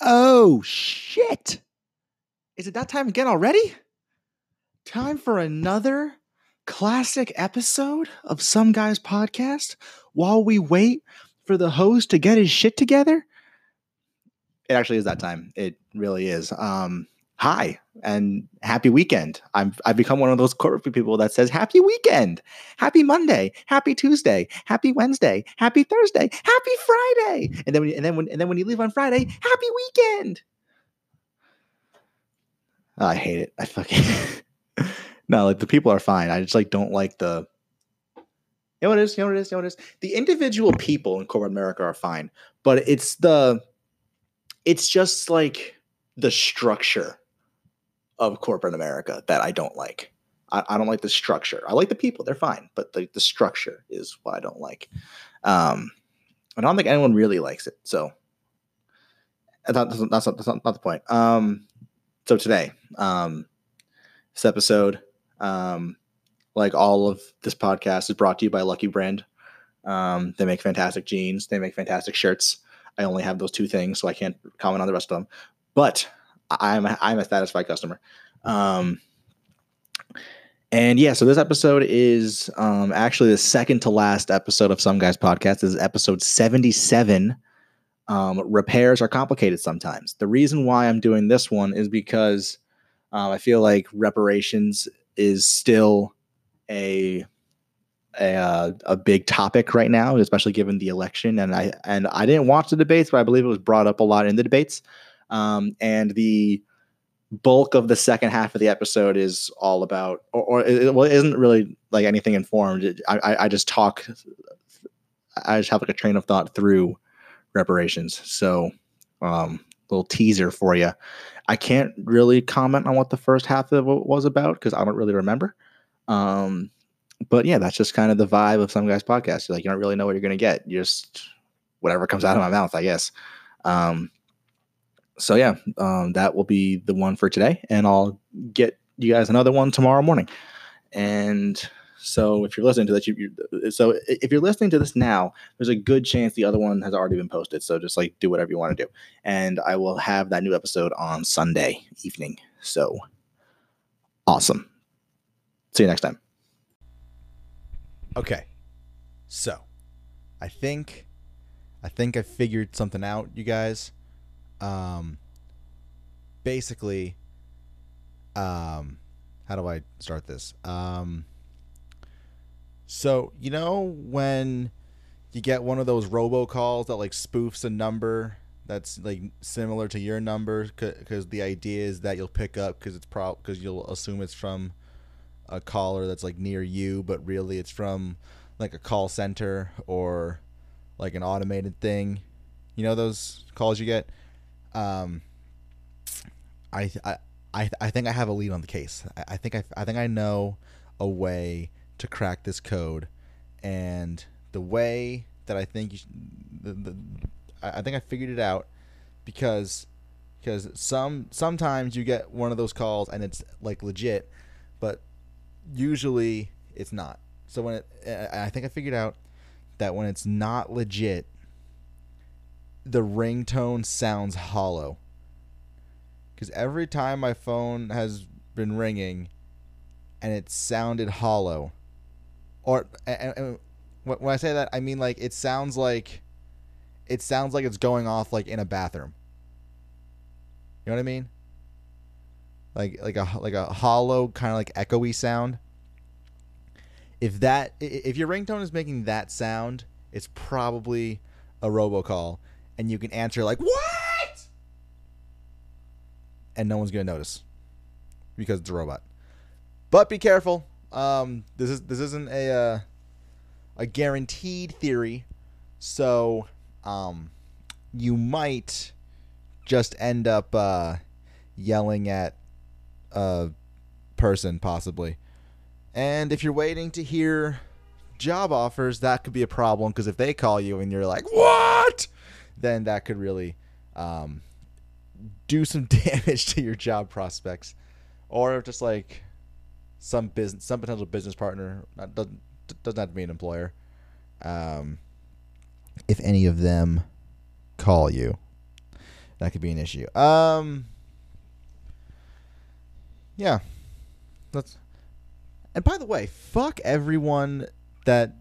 Oh, shit. Is it that time again already? Time for another classic episode of Some Guys Podcast while we wait for the host to get his shit together? It actually is that time. It really is. Um, hi and happy weekend. I'm I've become one of those corporate people that says happy weekend, happy Monday, happy Tuesday, happy Wednesday, happy Thursday, happy Friday, and then when, and then when and then when you leave on Friday, happy weekend. Oh, I hate it. I fucking no. Like the people are fine. I just like don't like the. You know what it is. You know what it is. You know what it is. The individual people in corporate America are fine, but it's the. It's just like the structure of corporate America that I don't like. I, I, don't like the structure. I like the people; they're fine, but the, the structure is what I don't like. Um, I don't think anyone really likes it. So that's, that's, not, that's not, not the point. Um, so today, um, this episode, um, like all of this podcast, is brought to you by Lucky Brand. Um, they make fantastic jeans. They make fantastic shirts. I only have those two things, so I can't comment on the rest of them. But I'm a, I'm a satisfied customer. Um, and yeah, so this episode is um, actually the second to last episode of Some Guys Podcast. This is episode 77. Um, repairs are complicated sometimes. The reason why I'm doing this one is because um, I feel like reparations is still a a, uh, a big topic right now, especially given the election. And I and I didn't watch the debates, but I believe it was brought up a lot in the debates. Um, and the bulk of the second half of the episode is all about, or, or it, well, it isn't really like anything informed. I, I, I just talk, I just have like a train of thought through reparations. So, um, little teaser for you. I can't really comment on what the first half of it was about because I don't really remember. Um, but yeah, that's just kind of the vibe of some guys' podcast. You're like you don't really know what you're gonna get. You just whatever comes out of my mouth, I guess. Um, so yeah, um, that will be the one for today, and I'll get you guys another one tomorrow morning. And so if you're listening to this, you, you, so if you're listening to this now, there's a good chance the other one has already been posted. So just like do whatever you want to do, and I will have that new episode on Sunday evening. So awesome. See you next time. Okay, so I think I think I figured something out, you guys um, basically, um, how do I start this? Um, so you know when you get one of those robocalls that like spoofs a number that's like similar to your number because the idea is that you'll pick up because it's pro because you'll assume it's from a caller that's like near you but really it's from like a call center or like an automated thing you know those calls you get um, I, I, I, think I have a lead on the case. I, I think I, I think I know a way to crack this code, and the way that I think you should, the, the I think I figured it out because because some sometimes you get one of those calls and it's like legit, but usually it's not. So when it, I think I figured out that when it's not legit, the ringtone sounds hollow. Because every time my phone has been ringing and it sounded hollow, or and, and when I say that, I mean like it sounds like it sounds like it's going off like in a bathroom. You know what I mean? Like like a like a hollow kind of like echoey sound. If that if your ringtone is making that sound, it's probably a robocall and you can answer like what? And no one's gonna notice because it's a robot. But be careful. Um, this is this isn't a uh, a guaranteed theory. So um, you might just end up uh, yelling at a person possibly. And if you're waiting to hear job offers that could be a problem because if they call you and you're like what then that could really um, do some damage to your job prospects, or just like some business, some potential business partner doesn't doesn't have to be an employer. Um, if any of them call you, that could be an issue. Um, yeah, let's. And by the way, fuck everyone that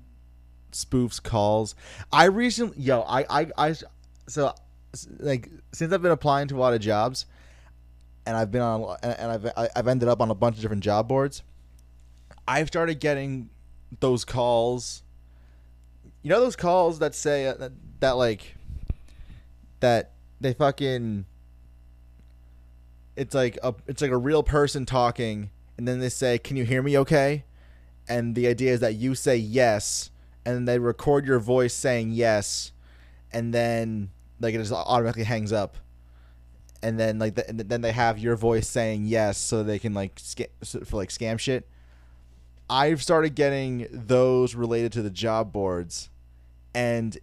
spoofs calls. I recently, yo, I, I, I, so like since I've been applying to a lot of jobs, and I've been on, and I've I've ended up on a bunch of different job boards. I've started getting those calls. You know those calls that say uh, that, that like that they fucking it's like a it's like a real person talking and then they say can you hear me okay and the idea is that you say yes and they record your voice saying yes and then like it just automatically hangs up. And then like the, and then they have your voice saying yes so they can like sca- for like scam shit. I've started getting those related to the job boards and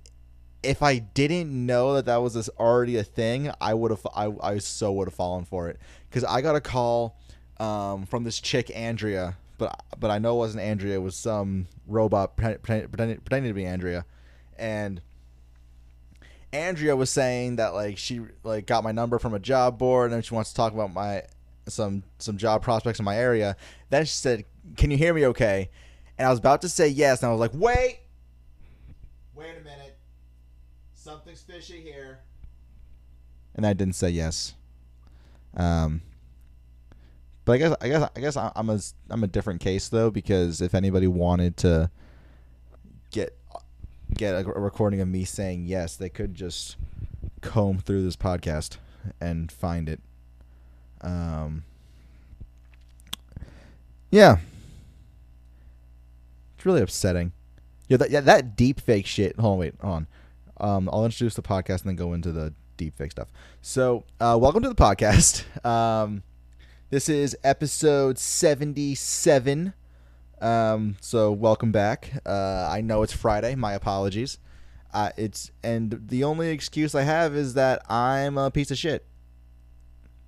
if I didn't know that that was this already a thing, I would have I, I so would have fallen for it. Because I got a call um, from this chick Andrea, but but I know it wasn't Andrea. It was some robot pretending, pretending, pretending to be Andrea, and Andrea was saying that like she like got my number from a job board and she wants to talk about my some some job prospects in my area. Then she said, "Can you hear me okay?" And I was about to say yes, and I was like, "Wait, wait a minute." something's fishy here. And I didn't say yes. Um, but I guess I guess I guess I'm a I'm a different case though because if anybody wanted to get get a recording of me saying yes, they could just comb through this podcast and find it. Um, yeah, it's really upsetting. Yeah, that yeah that deep fake shit. Hold on, wait, hold on. Um, I'll introduce the podcast and then go into the deep fake stuff. So, uh, welcome to the podcast. Um, this is episode 77. Um, so welcome back. Uh, I know it's Friday. My apologies. Uh, it's and the only excuse I have is that I'm a piece of shit.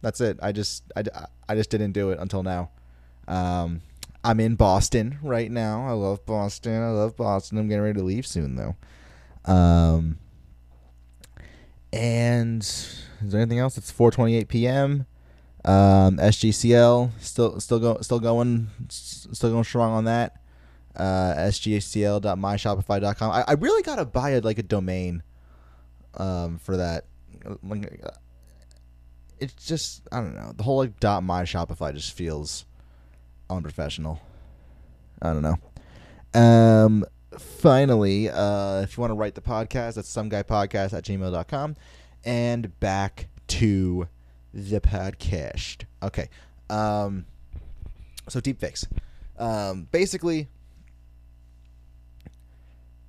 That's it. I just I, I just didn't do it until now. Um, I'm in Boston right now. I love Boston. I love Boston. I'm getting ready to leave soon though. Um, and is there anything else? It's 4:28 p.m. Um, SGCL still still go still going still going strong on that. Uh, sgcl.myshopify.com. I, I really gotta buy a, like a domain, um, for that. It's just I don't know the whole like dot my Shopify just feels unprofessional. I don't know. Um, finally, uh, if you want to write the podcast, that's someguypodcast at gmail.com. And back to the podcast. Okay. Um, so deepfakes. Um, basically,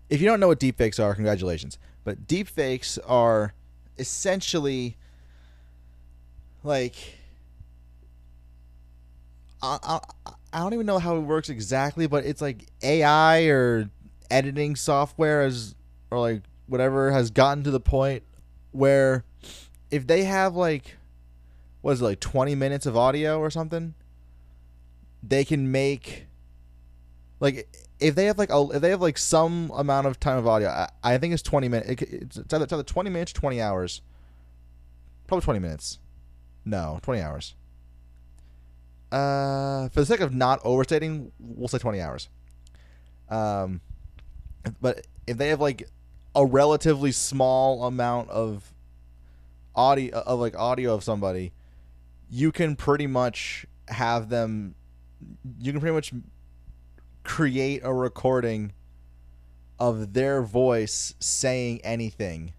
if you don't know what deepfakes are, congratulations. But deepfakes are essentially like I, I, I don't even know how it works exactly, but it's like AI or editing software has or like whatever has gotten to the point where if they have like it like 20 minutes of audio or something? They can make like if they have like a, if they have like some amount of time of audio i, I think it's 20 minutes it, it's, it's, either, it's either 20 minutes 20 hours. Probably 20 minutes. No 20 hours. Uh for the sake of not overstating we'll say 20 hours. Um but if they have like a relatively small amount of audio of like audio of somebody, you can pretty much have them you can pretty much create a recording of their voice saying anything.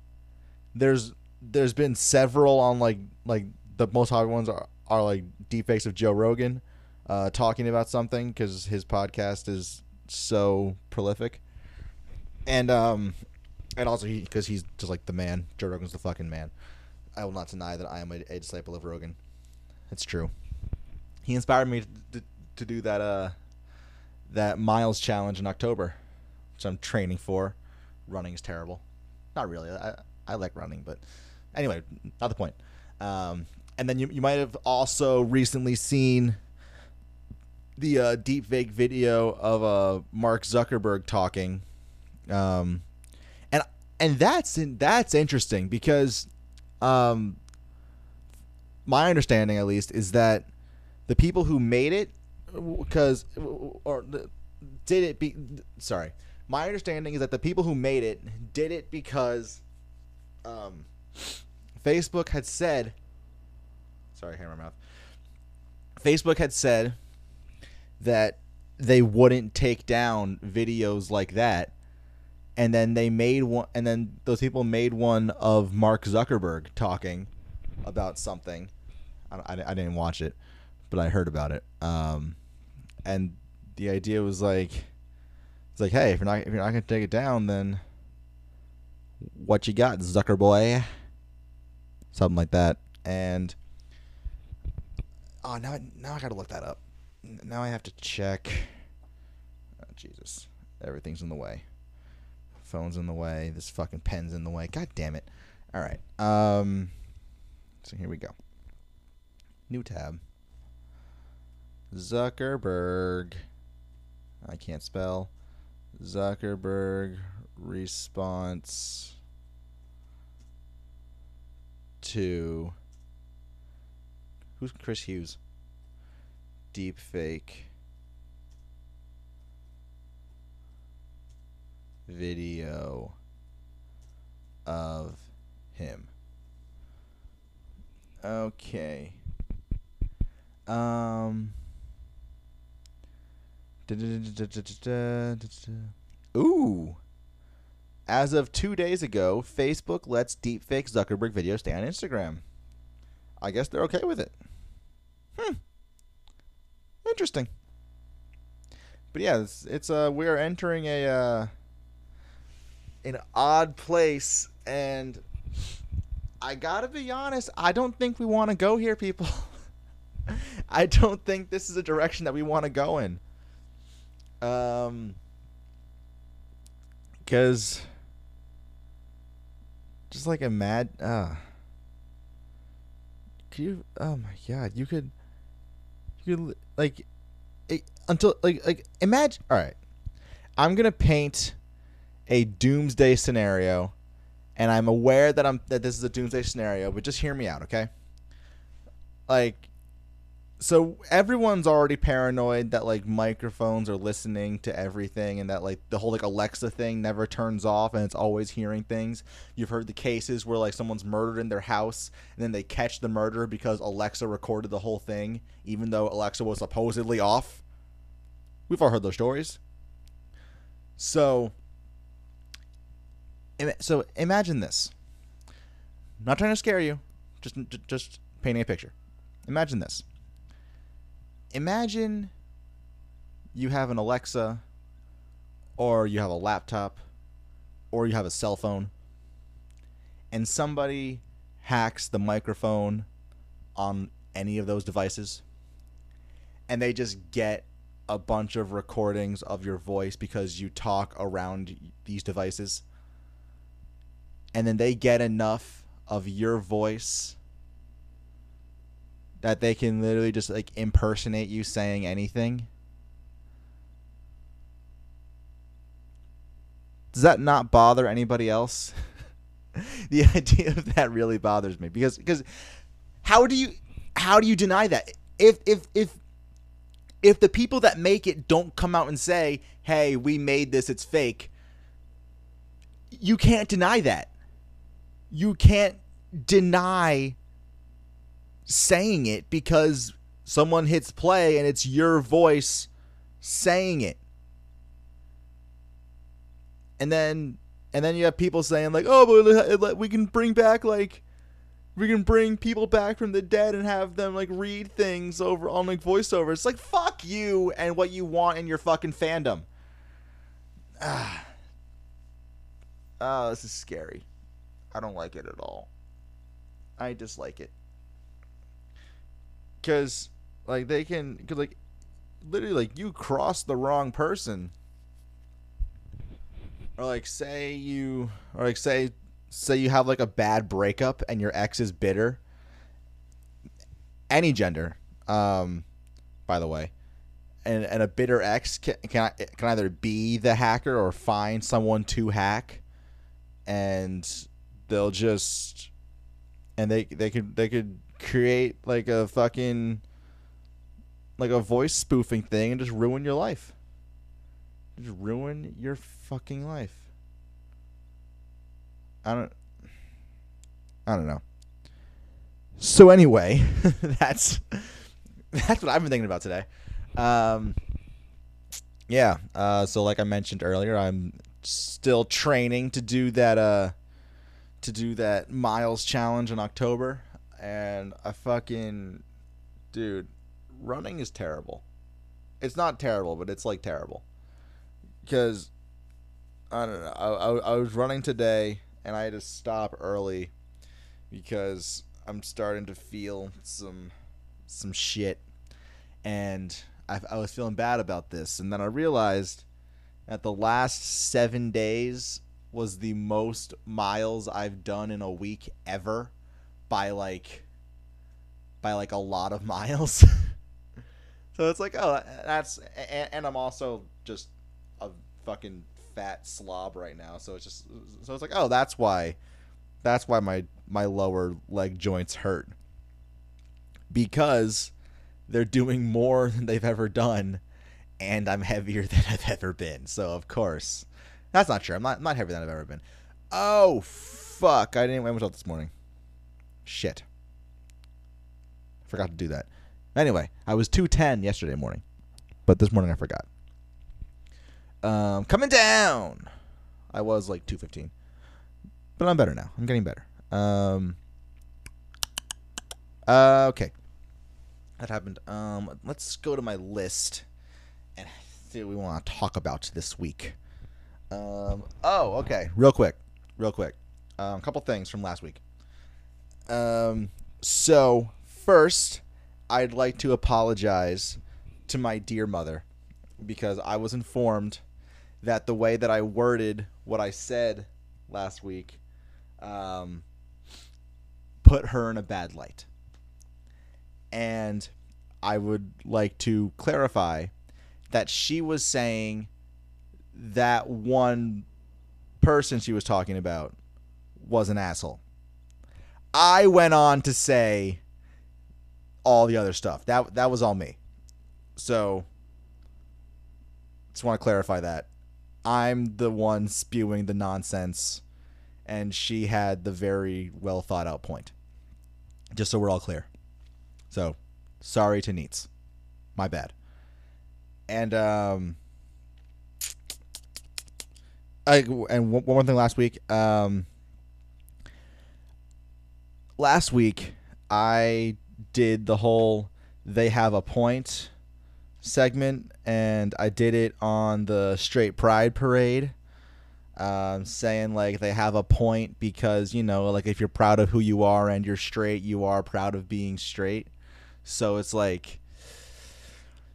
There's there's been several on like like the most popular ones are, are like deepfakes of Joe Rogan uh, talking about something because his podcast is so prolific and um, and also he because he's just like the man. Joe Rogan's the fucking man. I will not deny that I am a, a disciple of Rogan. It's true. He inspired me to, to do that uh that miles challenge in October, which I'm training for. Running is terrible. Not really. I I like running, but anyway, not the point. Um, and then you you might have also recently seen the uh, deep fake video of uh, Mark Zuckerberg talking um, and and that's that's interesting because um, my understanding at least is that the people who made it because or did it be sorry. My understanding is that the people who made it did it because um, facebook had said sorry my mouth. Facebook had said that they wouldn't take down videos like that and then they made one and then those people made one of mark zuckerberg talking about something i, I, didn't watch it but i heard about it. Um, and the idea was like it's like hey if you're not if you're not gonna take it down then what you got zucker boy? Something like that. And oh now now i gotta look that up. Now i have to check. Oh, jesus. Everything's in the way. Phone's in the way. This fucking pen's in the way. God damn it. All right. Um so here we go new tab Zuckerberg. I can't spell. Zuckerberg response to who's Chris Hughes? Deep fake video of him. Okay. Um Ooh. As of two days ago, Facebook lets deepfake Zuckerberg videos stay on Instagram. I guess they're okay with it. Hmm. Interesting. But yeah, it's, it's uh we're entering a uh an odd place and I gotta be honest, I don't think we want to go here, people. I don't think this is a direction that we want to go in. Um, because just like a mad, uh, could you? Oh my god, you could, you could like, it, until like like imagine. All right, I'm gonna paint a doomsday scenario, and I'm aware that I'm that this is a doomsday scenario, but just hear me out, okay? Like so everyone's already paranoid that like microphones are listening to everything and that like the whole like Alexa thing never turns off and it's always hearing things. You've heard the cases where like someone's murdered in their house and then they catch the murderer because Alexa recorded the whole thing even though Alexa was supposedly off. We've all heard those stories. So so imagine this. I'm not trying to scare you, just just painting a picture. Imagine this imagine you have an Alexa or you have a laptop or you have a cell phone and somebody hacks the microphone on any of those devices and they just get a bunch of recordings of your voice because you talk around these devices and then they get enough of your voice that they can literally just like impersonate you saying anything? Does that not bother anybody else? the idea of that really bothers me because because how do you how do you deny that if if if if the people that make it don't come out and say, "Hey, we made this, it's fake." You can't deny that. You can't deny saying it because someone hits play and it's your voice saying it. And then and then you have people saying like, "Oh, but we can bring back like we can bring people back from the dead and have them like read things over on like voiceover." It's like, "Fuck you and what you want in your fucking fandom." Ah. Oh, this is scary. I don't like it at all. I dislike it because like they can cause, like literally like you cross the wrong person. Or like say you or like say say you have like a bad breakup and your ex is bitter. Any gender um by the way. And and a bitter ex can can, can either be the hacker or find someone to hack. And they'll just and they they could they could create like a fucking like a voice spoofing thing and just ruin your life. Just ruin your fucking life. I don't I don't know. So anyway, that's that's what I've been thinking about today. Um yeah, uh so like I mentioned earlier, I'm still training to do that uh to do that miles challenge in October and I fucking dude, running is terrible. It's not terrible, but it's like terrible. Cuz I don't know. I, I, I was running today and I had to stop early because I'm starting to feel some some shit and I, I was feeling bad about this and then I realized that the last 7 days was the most miles I've done in a week ever by like by like a lot of miles. so it's like, oh, that's and, and, I'm also just a fucking fat slob right now. So it's just so it's like, oh, that's why that's why my my lower leg joints hurt because they're doing more than they've ever done and I'm heavier than I've ever been. So of course, that's not true. I'm not, I'm not heavier than I've ever been. Oh fuck! I didn't weigh myself this morning. Shit. Forgot to do that. Anyway, I was 210 yesterday morning, but this morning I forgot. Um, coming down. I was like 215, but I'm better now. I'm getting better. Um. Uh, okay. That happened. Um, let's go to my list and see what we want to talk about this week. Um, oh, okay. Real quick, real quick. Um, a couple things from last week. Um, so first, I'd like to apologize to my dear mother because I was informed that the way that I worded what I said last week um, put her in a bad light. And I would like to clarify that she was saying that one person she was talking about was an asshole. I went on to say all the other stuff. That that was all me. So just want to clarify that. I'm the one spewing the nonsense and she had the very well thought out point. Just so we're all clear. So, sorry to Neats. My bad. And um I and one more thing last week. Um, last week I did the whole they have a point segment, and I did it on the Straight Pride Parade. Um, saying like they have a point because you know like if you're proud of who you are and you're straight you are proud of being straight so it's like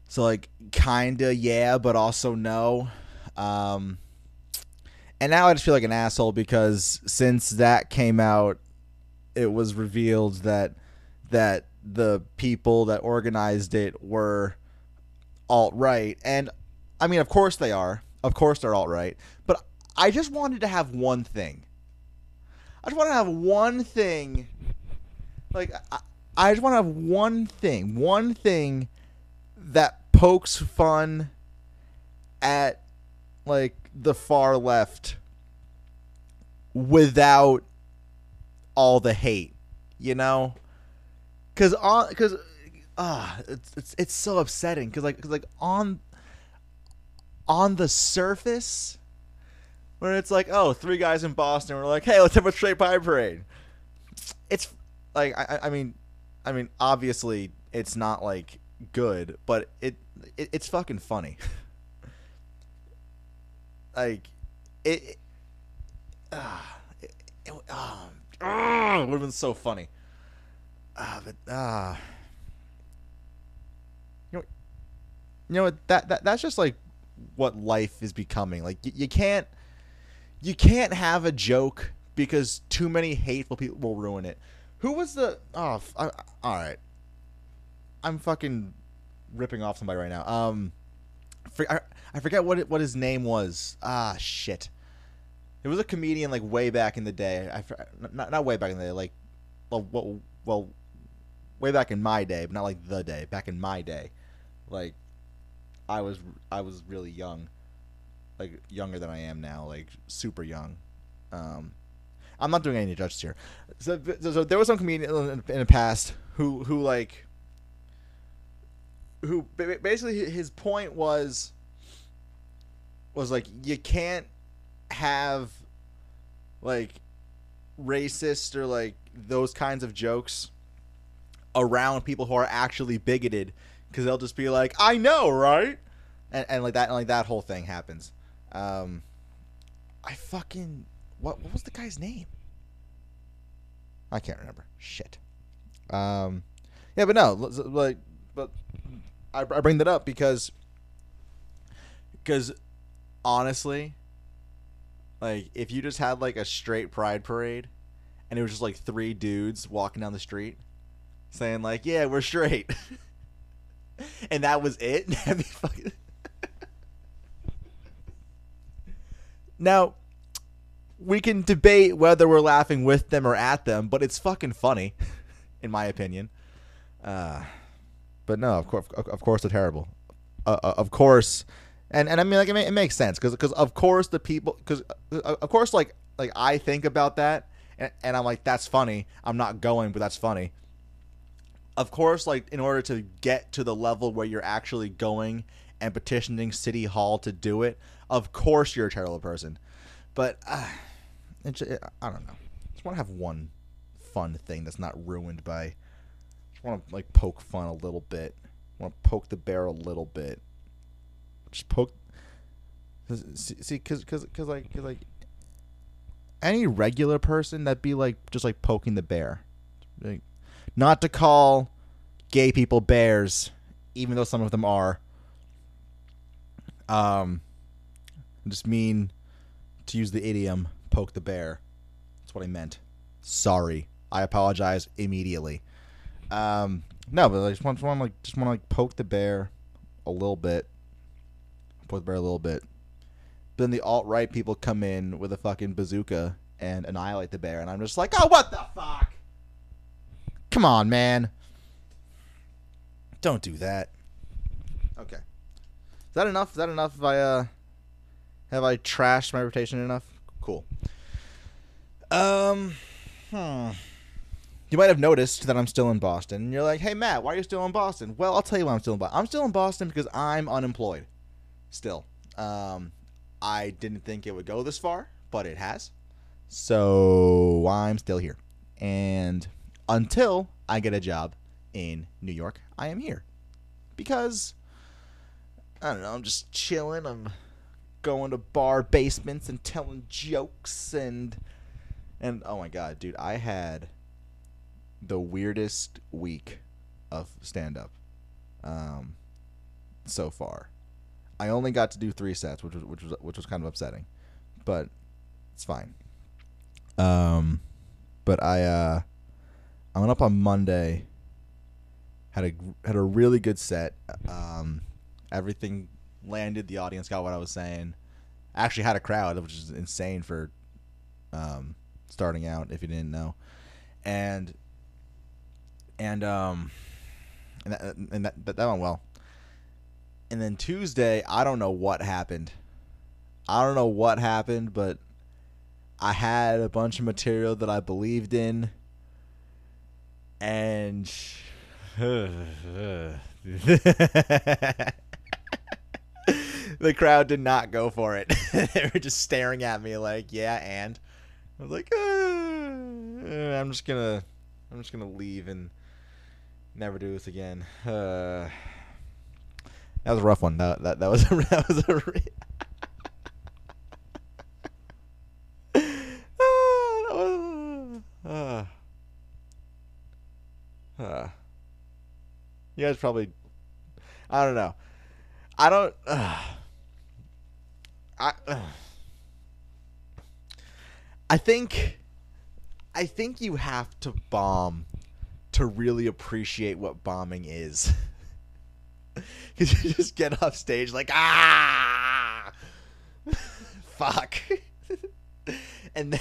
so like kinda yeah but also no um and now I just feel like an asshole because since that came out, it was revealed that that the people that organized it were alt right, and I mean, of course they are. Of course they're alt right. But I just wanted to have one thing. I just want to have one thing. Like I, I just want to have one thing, one thing that pokes fun at like the far left without all the hate, you know? Cuz on cuz ah uh, it's, it's it's so upsetting cuz like cuz like on on the surface where it's like, oh, three guys in Boston were like, hey, let's have a straight pride parade. It's like I, I mean I mean obviously it's not like good, but it, it it's fucking funny. like it, it, uh, it, it, um, uh, would have been so funny. Uh, but uh, you know, you know what? That, that that's just like what life is becoming. Like you, you can't you can't have a joke because too many hateful people will ruin it. Who was the? Oh, all right. I'm fucking ripping off somebody right now. Um, I, I forget what it, what his name was. Ah, shit. It was a comedian like way back in the day. I not not way back in the day, like well, well, way back in my day, but not like the day. Back in my day, like I was I was really young, like younger than I am now, like super young. Um, I'm not doing any justice here. So, so, so there was some comedian in, in the past who who like who basically his point was was like you can't have like racist or like those kinds of jokes around people who are actually bigoted because they'll just be like i know right? And, and like that and like that whole thing happens. Um i fucking what what was the guy's name? I can't remember. Shit. Um yeah but no like but i, I bring that up because because honestly like if you just had like a straight pride parade and it was just like three dudes walking down the street saying like, "Yeah, we're straight." and that was it. now, we can debate whether we're laughing with them or at them, but it's fucking funny, in my opinion. Uh, but no, of course, of course, they're terrible. Uh, uh of course, and and I mean like it, it makes sense because because of course the people because uh, of course like like I think about that and, and I'm like that's funny. I'm not going but that's funny. Of course like in order to get to the level where you're actually going and petitioning city hall to do it of course you're a terrible person. But uh, it, it, I don't know. Just want to have one fun thing that's not ruined by just want to like poke fun a little bit. Want to poke the bear a little bit just poke. See, because because because like cause like any regular person that'd be like just like poking the bear, like, not to call gay people bears, even though some of them are. Um, just mean to use the idiom "poke the bear." That's what I meant. Sorry, I apologize immediately. Um, no, but I just want, want like just want to like poke the bear a little bit the bear a little bit. But then the alt right people come in with a fucking bazooka and annihilate the bear, and I'm just like, oh, what the fuck? Come on, man. Don't do that. Okay. Is that enough? Is that enough? If I uh, have I trashed my reputation enough? Cool. Um, hmm. You might have noticed that I'm still in Boston. And you're like, hey, Matt, why are you still in Boston? Well, I'll tell you why I'm still in Boston. I'm still in Boston because I'm unemployed still. Um, I didn't think it would go this far, but it has. So I'm still here. And until I get a job in New York, I am here. Because I don't know, I'm just chilling. I'm going to bar basements and telling jokes and and oh my god, dude, I had the weirdest week of stand up um so far. I only got to do three sets, which was which was which was kind of upsetting, but it's fine. Um, but I uh, I went up on Monday. Had a had a really good set. Um, everything landed. The audience got what I was saying. I actually had a crowd, which is insane for um, starting out. If you didn't know, and and um, and that, and that, that, that went well. And then Tuesday, I don't know what happened. I don't know what happened, but I had a bunch of material that I believed in. And the crowd did not go for it. they were just staring at me like, "Yeah, and." I was like, uh, "I'm just gonna, I'm just gonna leave and never do this again." Uh, that was a rough one. That that, that was a, that was a. Re- uh, uh, you guys probably. I don't know. I don't. Uh, I. Uh, I think. I think you have to bomb to really appreciate what bombing is. Because you just get off stage like, ah, fuck. and then,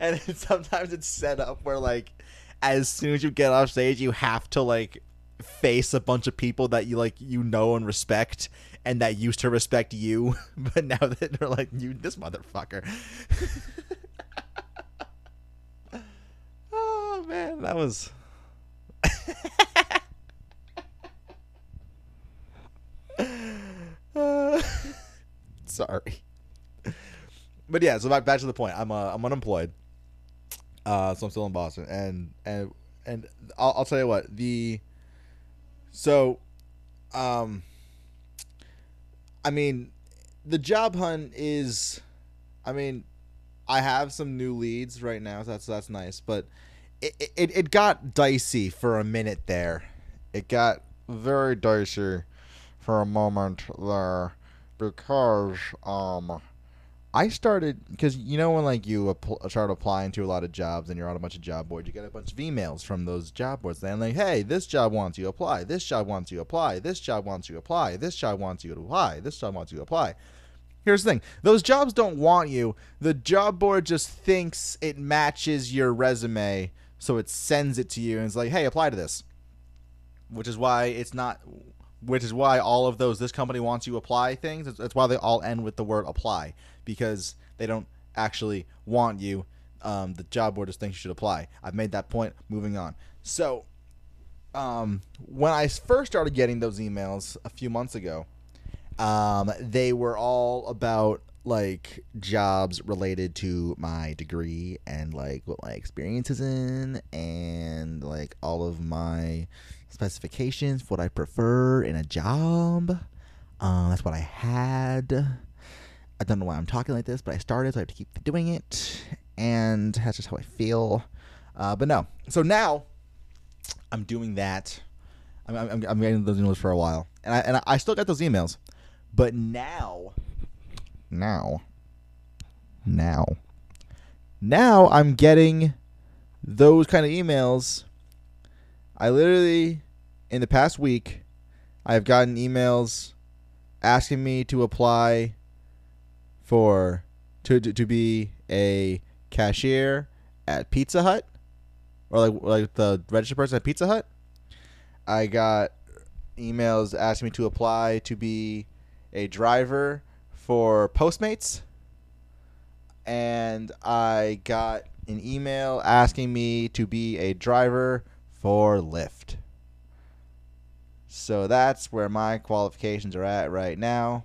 and then sometimes it's set up where like as soon as you get off stage you have to like face a bunch of people that you like you know and respect and that used to respect you but now that they're like you this motherfucker oh man that was Uh, sorry but yeah, so back back to the point. I'm uh, I'm unemployed, uh, so I'm still in Boston, and and and I'll, I'll tell you what the so, um, I mean, the job hunt is, I mean, I have some new leads right now, so that's that's nice, but it it, it got dicey for a minute there. It got very dicey for a moment there because um I started because you know when like you app- start applying to a lot of jobs and you're on a bunch of job boards, you get a bunch of emails from those job boards saying like, "Hey, this job wants you to apply. This job wants you apply. This job wants you to apply. This job wants you to apply. This job wants you to apply." Here's the thing: those jobs don't want you. The job board just thinks it matches your resume, so it sends it to you and it's like, "Hey, apply to this." Which is why it's not. Which is why all of those "this company wants you apply" things. That's why they all end with the word "apply." because they don't actually want you. Um, the job board just thinks you should apply. I've made that point. Moving on. So, um, when I first started getting those emails a few months ago, um, they were all about like jobs related to my degree and like what my experience is in and like all of my specifications, what I prefer in a job. Um, that's what I had. I don't know why I'm talking like this, but I started, so I have to keep doing it, and that's just how I feel. Uh, but no, so now I'm doing that. I'm, I'm, I'm getting those emails for a while, and I and I still get those emails, but now, now, now, now I'm getting those kind of emails. I literally, in the past week, I've gotten emails asking me to apply for to, to, be a cashier at Pizza Hut or like like the registered person at Pizza Hut. I got emails asking me to apply to be a driver for Postmates. And I got an email asking me to be a driver for Lyft. So that's where my qualifications are at right now.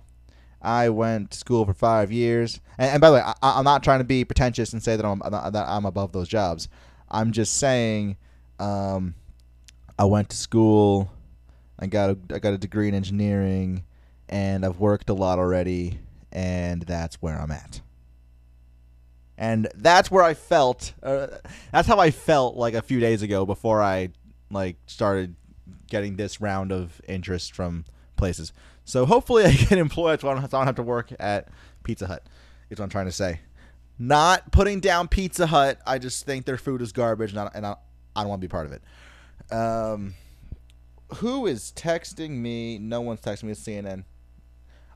I went to school for five years, and, and by the way, I, am not trying to be pretentious and say that I'm that I'm above those jobs. I'm just saying, um, I went to school, I got a I got a degree in engineering, and I've worked a lot already, and that's where I'm at. And that's where I felt. Uh, that's how I felt like a few days ago before I like started getting this round of interest from places. So hopefully I get employed so I don't, have to work at Pizza Hut. Is what I'm trying to say. Not putting down Pizza Hut. I just think their food is garbage, and I, and I, I don't want to be part of it. Um, who is texting me? No one's texting me. It's CNN.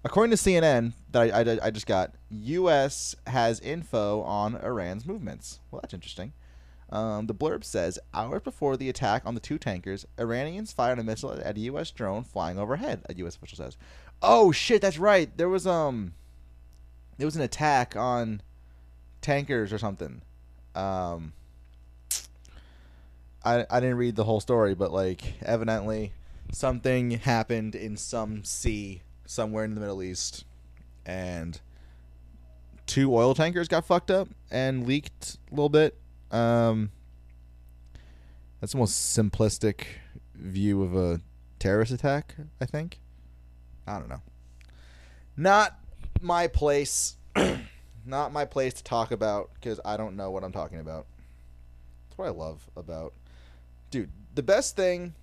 According to CNN, that I, I, I just got, U.S. has info on Iran's movements. Well, that's interesting. Um, the blurb says, hours before the attack on the two tankers, Iranians fired a missile at a U.S. drone flying overhead. A U.S. official says, "Oh shit, that's right. There was um, there was an attack on tankers or something." Um, I I didn't read the whole story, but like evidently something happened in some sea somewhere in the Middle East, and two oil tankers got fucked up and leaked a little bit um, that's the most simplistic view of a terrorist attack, I think. I don't know. Not my place. Not my place to talk about because I don't know what I'm talking about. That's what I love about. Dude, the best thing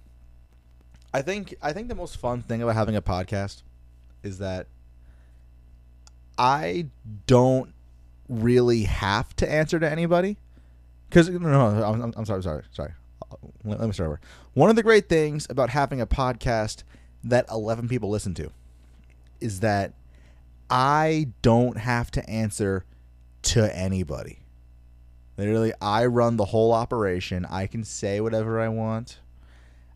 I think I think the most fun thing about having a podcast is that I don't really have to answer to anybody. Because no, no, I'm, I'm sorry, sorry, sorry. Uh, let, let me start over. One of the great things about having a podcast that 11 people listen to is that I don't have to answer to anybody. Literally, I run the whole operation. I can say whatever I want.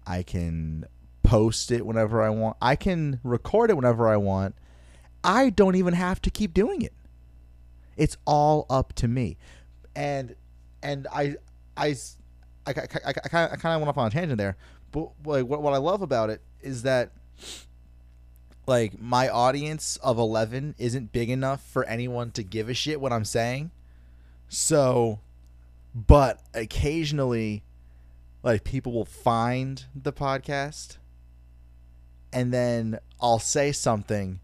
I can post it whenever I want. I can record it whenever I want. I don't even have to keep doing it. It's all up to me. And and I I I, I, I, I kind of went off on a tangent there, but like what, what I love about it is that like my audience of 11 isn't big enough for anyone to give a shit what I'm saying. So but occasionally like people will find the podcast and then I'll say something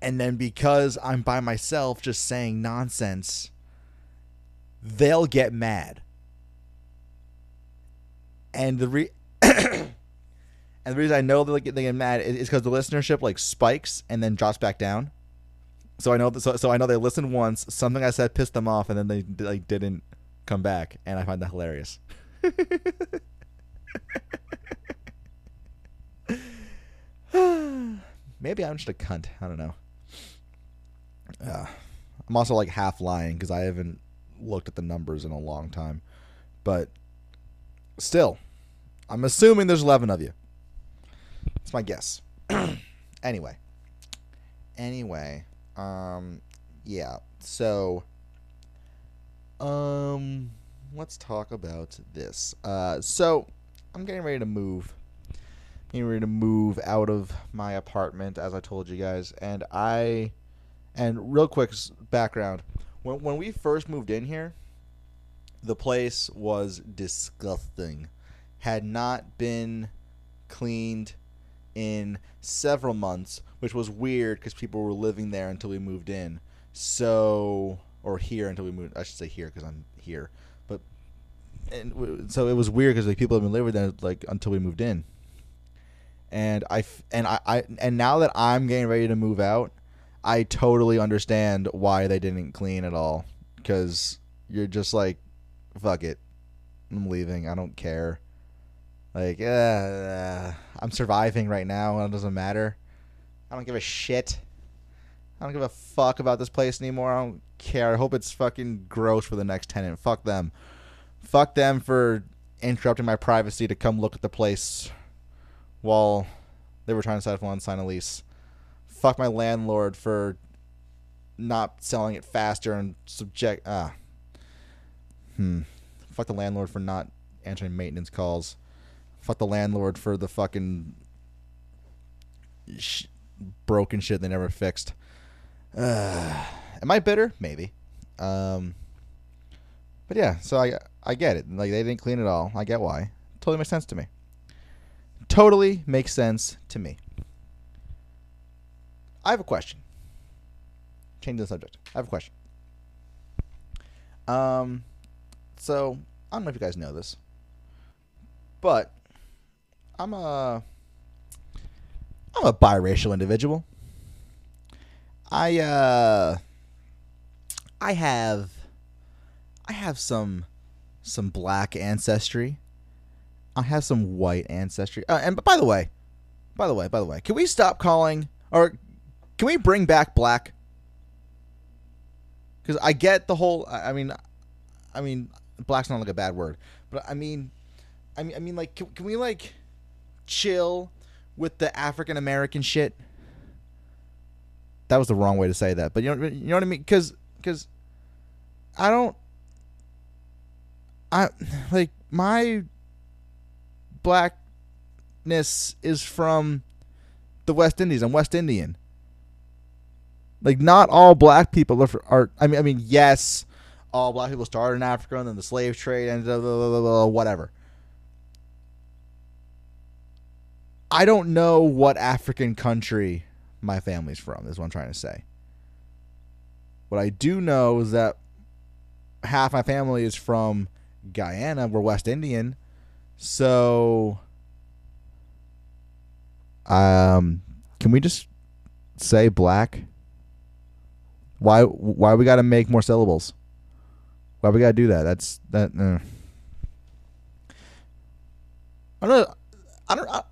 and then because I'm by myself just saying nonsense they'll get mad and the re and the reason I know they're they get mad is because the listenership like spikes and then drops back down so I know that, so, so I know they listened once something I said pissed them off and then they like didn't come back and I find that hilarious Maybe I'm just a cunt. I don't know. Uh, I'm also like half lying because I haven't looked at the numbers in a long time. But still, I'm assuming there's 11 of you. That's my guess. anyway. Anyway. Um, yeah. So, um, let's talk about this. Uh, so I'm getting ready to move. Getting ready to move out of my apartment, as I told you guys, and I, and real quick background, when when we first moved in here, the place was disgusting, had not been cleaned in several months, which was weird because people were living there until we moved in. So, or here until we moved. I should say here because I'm here But and so it was weird because like people have been living there like until we moved in and i and I, I and now that i'm getting ready to move out i totally understand why they didn't clean at all because you're just like fuck it. I'm leaving. I don't care. Like uh, i'm surviving right now. It doesn't matter. I don't give a shit. I don't give a fuck about this place anymore. I don't care. I hope it's fucking gross for the next tenant. Fuck them. Fuck them for interrupting my privacy to come look at the place while they were trying to sign a lease. Fuck my landlord for not selling it faster and subject ah hmm fuck the landlord for not answering maintenance calls fuck the landlord for the fucking sh- broken shit they never fixed uh, am i bitter maybe um but yeah so i I get it. Like they didn't clean it all. I get why. Totally makes sense to me. Totally makes sense to me. I have a question. Change the subject. I have a question. Um, so I don't know if you guys know this, but I'm a I'm a biracial individual. I uh I have I have some some black ancestry. I have some white ancestry. Uh, and by the way, by the way, by the way, can we stop calling or can we bring back black? Because I get the whole. I mean, I mean, black's not like a bad word, but I mean, I mean, I mean, like, can, can we like chill with the African American shit? That was the wrong way to say that, but you know, you know what I mean? Because, because I don't I like my blackness is from the West Indies. I'm West Indian. Like not all black people are, are I mean I mean yes, all black people started in Africa and then the slave trade and blah, blah, blah, whatever. I don't know what African country my family's from. Is what I'm trying to say. What I do know is that half my family is from Guyana. We're West Indian. So um can we just say black? Why why we got to make more syllables? Why we got to do that? That's that uh. I don't I don't I,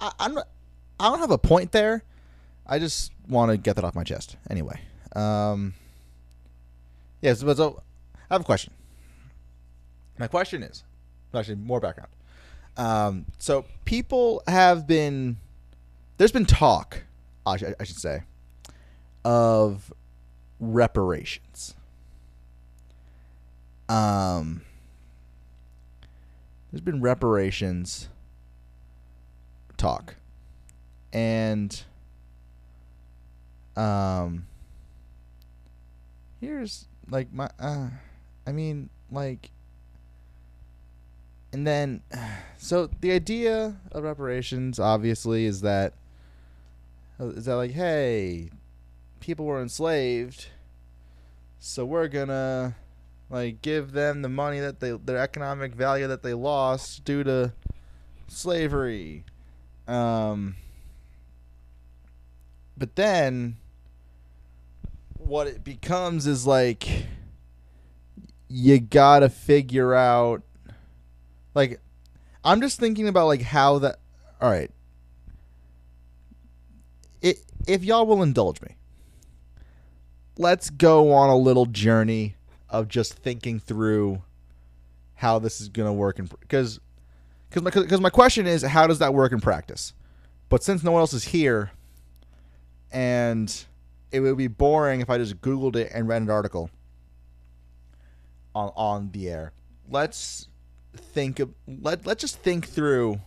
I, I don't I don't have a point there. I just want to get that off my chest. Anyway. Um Yes, yeah, so, so I have a question. My question is actually more background. Um, so people have been there's been talk, I, sh- I should say, of reparations. Um, there's been reparations talk, and um, here's like my uh, I mean like and then so the idea of reparations obviously is that is that like hey people were enslaved so we're gonna like give them the money that they their economic value that they lost due to slavery. Um but then what it becomes is like you gotta figure out like i'm just thinking about like how that all right. It, if y'all will indulge me let's go on a little journey of just thinking through how this is gonna work in because because my because my question is how does that work in practice but since no one else is here and it would be boring if I just Googled it and read an article on on the air. Let's think of let let's just think through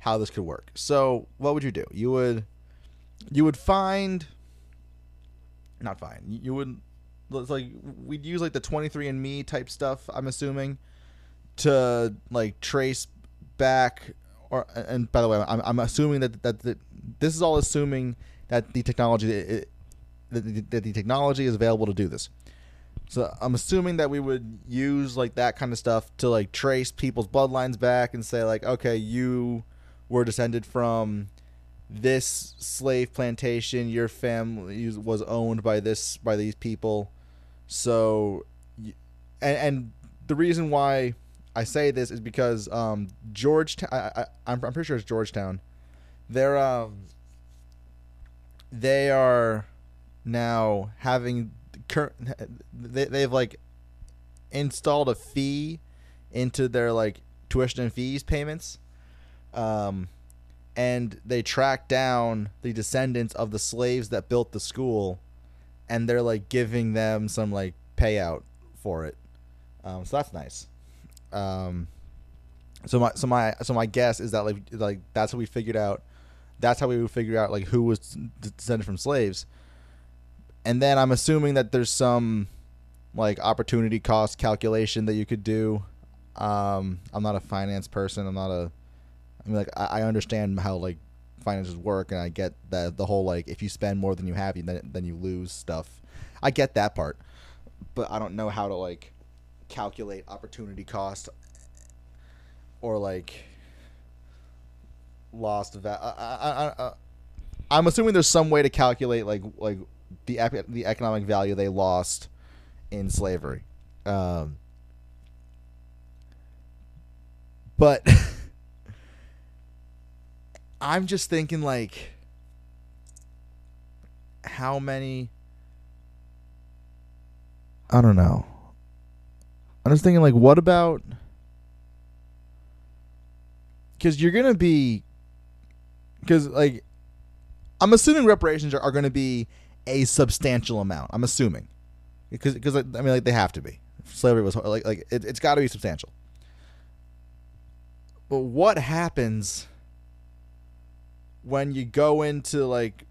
how this could work. So, what would you do? You would you would find not fine. You would it's like we'd use like the 23andme type stuff, I'm assuming, to like trace back or and by the way, I'm I'm assuming that that, that this is all assuming that the technology it, that the, that the technology is available to do this. So I'm assuming that we would use like that kind of stuff to like trace people's bloodlines back and say like, okay, you were descended from this slave plantation. Your family was owned by this by these people. So, and and the reason why I say this is because um, Georgetown. I, I'm pretty sure it's Georgetown. They're um. They are now having current they, they've like installed a fee into their like tuition and fees payments um and they track down the descendants of the slaves that built the school and they're like giving them some like payout for it um so that's nice um so my so my so my guess is that like like that's how we figured out that's how we would figure out like who was descended from slaves and then I'm assuming that there's some like opportunity cost calculation that you could do. Um, I'm not a finance person. I'm not a. I mean, like I, I understand how like finances work, and I get that the whole like if you spend more than you have, you then then you lose stuff. I get that part, but I don't know how to like calculate opportunity cost or like lost value. I, I, I, I'm assuming there's some way to calculate like like the the economic value they lost in slavery. Um, but I'm just thinking like how many I don't know. I'm just thinking like what about cuz you're going to be cuz like I'm assuming reparations are, are going to be a substantial amount. I'm assuming because because I mean like they have to be. Slavery was like like it, it's got to be substantial. But what happens when you go into like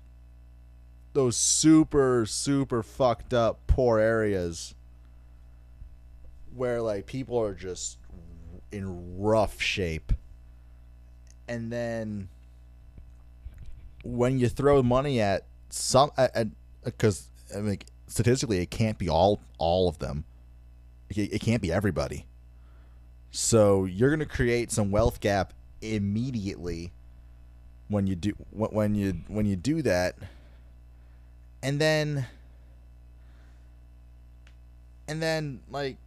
those super super fucked up poor areas where like people are just in rough shape and then when you throw money at some at, because I mean, statistically, it can't be all all of them. It, it can't be everybody. So you're going to create some wealth gap immediately when you do when you when you do that, and then and then like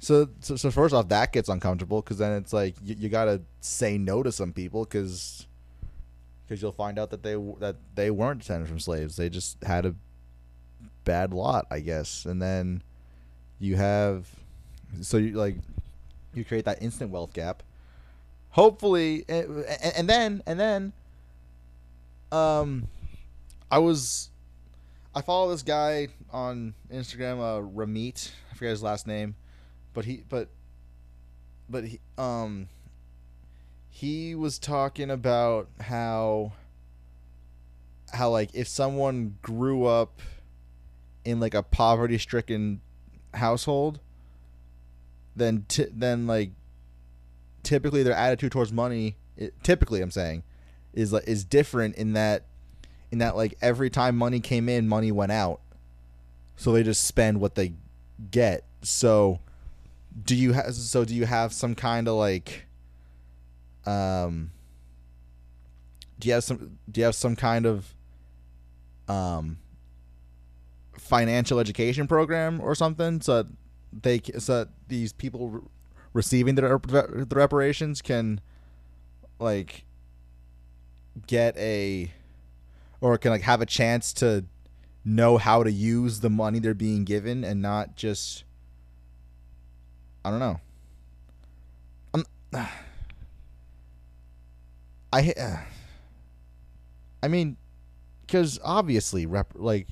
so so, so first off that gets uncomfortable because then it's like you, you got to say no to some people because because you'll find out that they that they weren't descended from slaves. They just had a bad lot, I guess. And then you have so you like you create that instant wealth gap. Hopefully, and, and then and then, um, I was I follow this guy on Instagram, uh, Ramit. I forget his last name, but he but but he um he was talking about how how like if someone grew up in like a poverty stricken household then t- then like typically their attitude towards money it, typically i'm saying is like is different in that in that like every time money came in money went out. So they just spend what they get. So do you have so do you have some kind of like um do you have some do you have some kind of um financial education program or something? So they so these people re- receiving the, the reparations can like get a or can like have a chance to know how to use the money they're being given and not just I don't know. I'm, I I mean, because obviously, rep like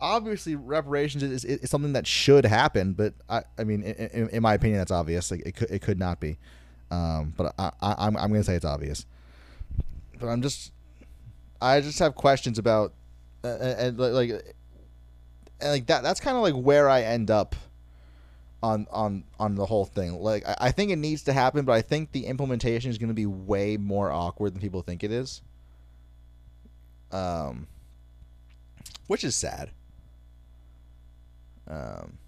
obviously reparations is, is, is, something that should happen, but I I mean, in, in my opinion, that's obvious. Like it could it could not be, um, but I, I I'm I'm gonna say it's obvious. But I'm just I just have questions about uh, and, and like and like that that's kind of like where I end up on on on the whole thing. Like I, I think it needs to happen, but I think the implementation is going to be way more awkward than people think it is. Um, which is sad. Um,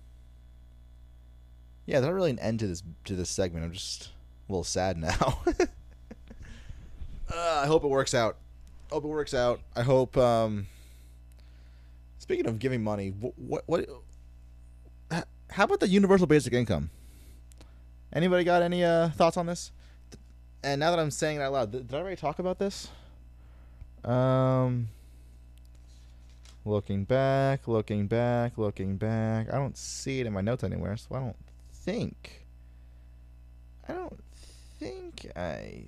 yeah, there's not really an end to this to this segment. I'm just a little sad now. uh, I hope it works out. Hope it works out. I hope. Um, speaking of giving money, what what how about the universal basic income? Anybody got any uh, thoughts on this? And now that I'm saying it out loud, did I already talk about this? Um, looking back, looking back, looking back. I don't see it in my notes anywhere, so I don't think. I don't think I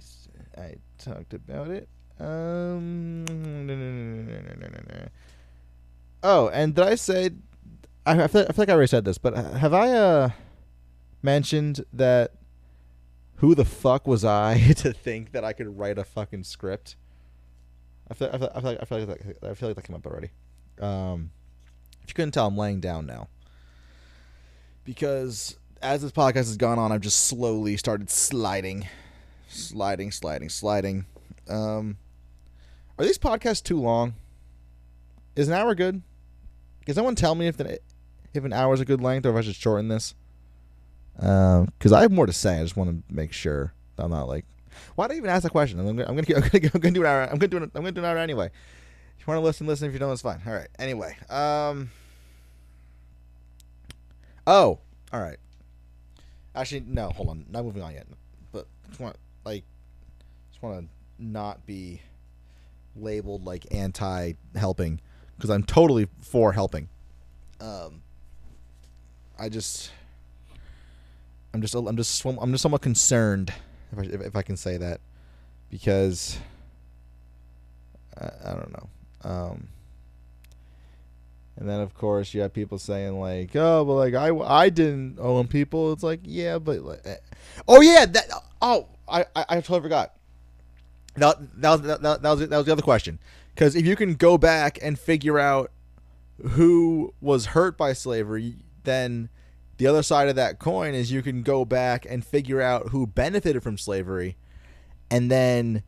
I talked about it. Um. No, no, no, Oh, and did I say I, I, feel, I feel like I already said this, but have I uh, mentioned that who the fuck was I to think that I could write a fucking script? I feel, I feel, I feel like I feel like I feel like that came up already. Um, if you couldn't tell, I'm laying down now because as this podcast has gone on, I've just slowly started sliding, sliding, sliding, sliding. Um, are these podcasts too long? Is an hour good? Can someone tell me if the if an hour is a good length or if I should shorten this. Because um, I have more to say. I just want to make sure I'm not like. Why do I even ask that question? I'm gonna, I'm gonna, I'm gonna, I'm gonna do an hour. I'm gonna do it. I'm gonna do an hour anyway. You want to listen, listen. If you don't, it's fine. All right. Anyway. Um. Oh. All right. Actually, no. Hold on. Not moving on yet. But just want like, just want to not be labeled like anti helping because I'm totally for helping. Um. I just I'm just I'm just I'm just somewhat concerned if I, if, if I can say that because I, I don't know. Um, and then of course you have people saying like, "Oh, but like I I didn't own people." It's like, yeah, but like, eh. oh yeah, that oh I I, I totally forgot. That that was that, that was that was the other question because if you can go back and figure out who was hurt by slavery, then the other side of that coin is you can go back and figure out who benefited from slavery and then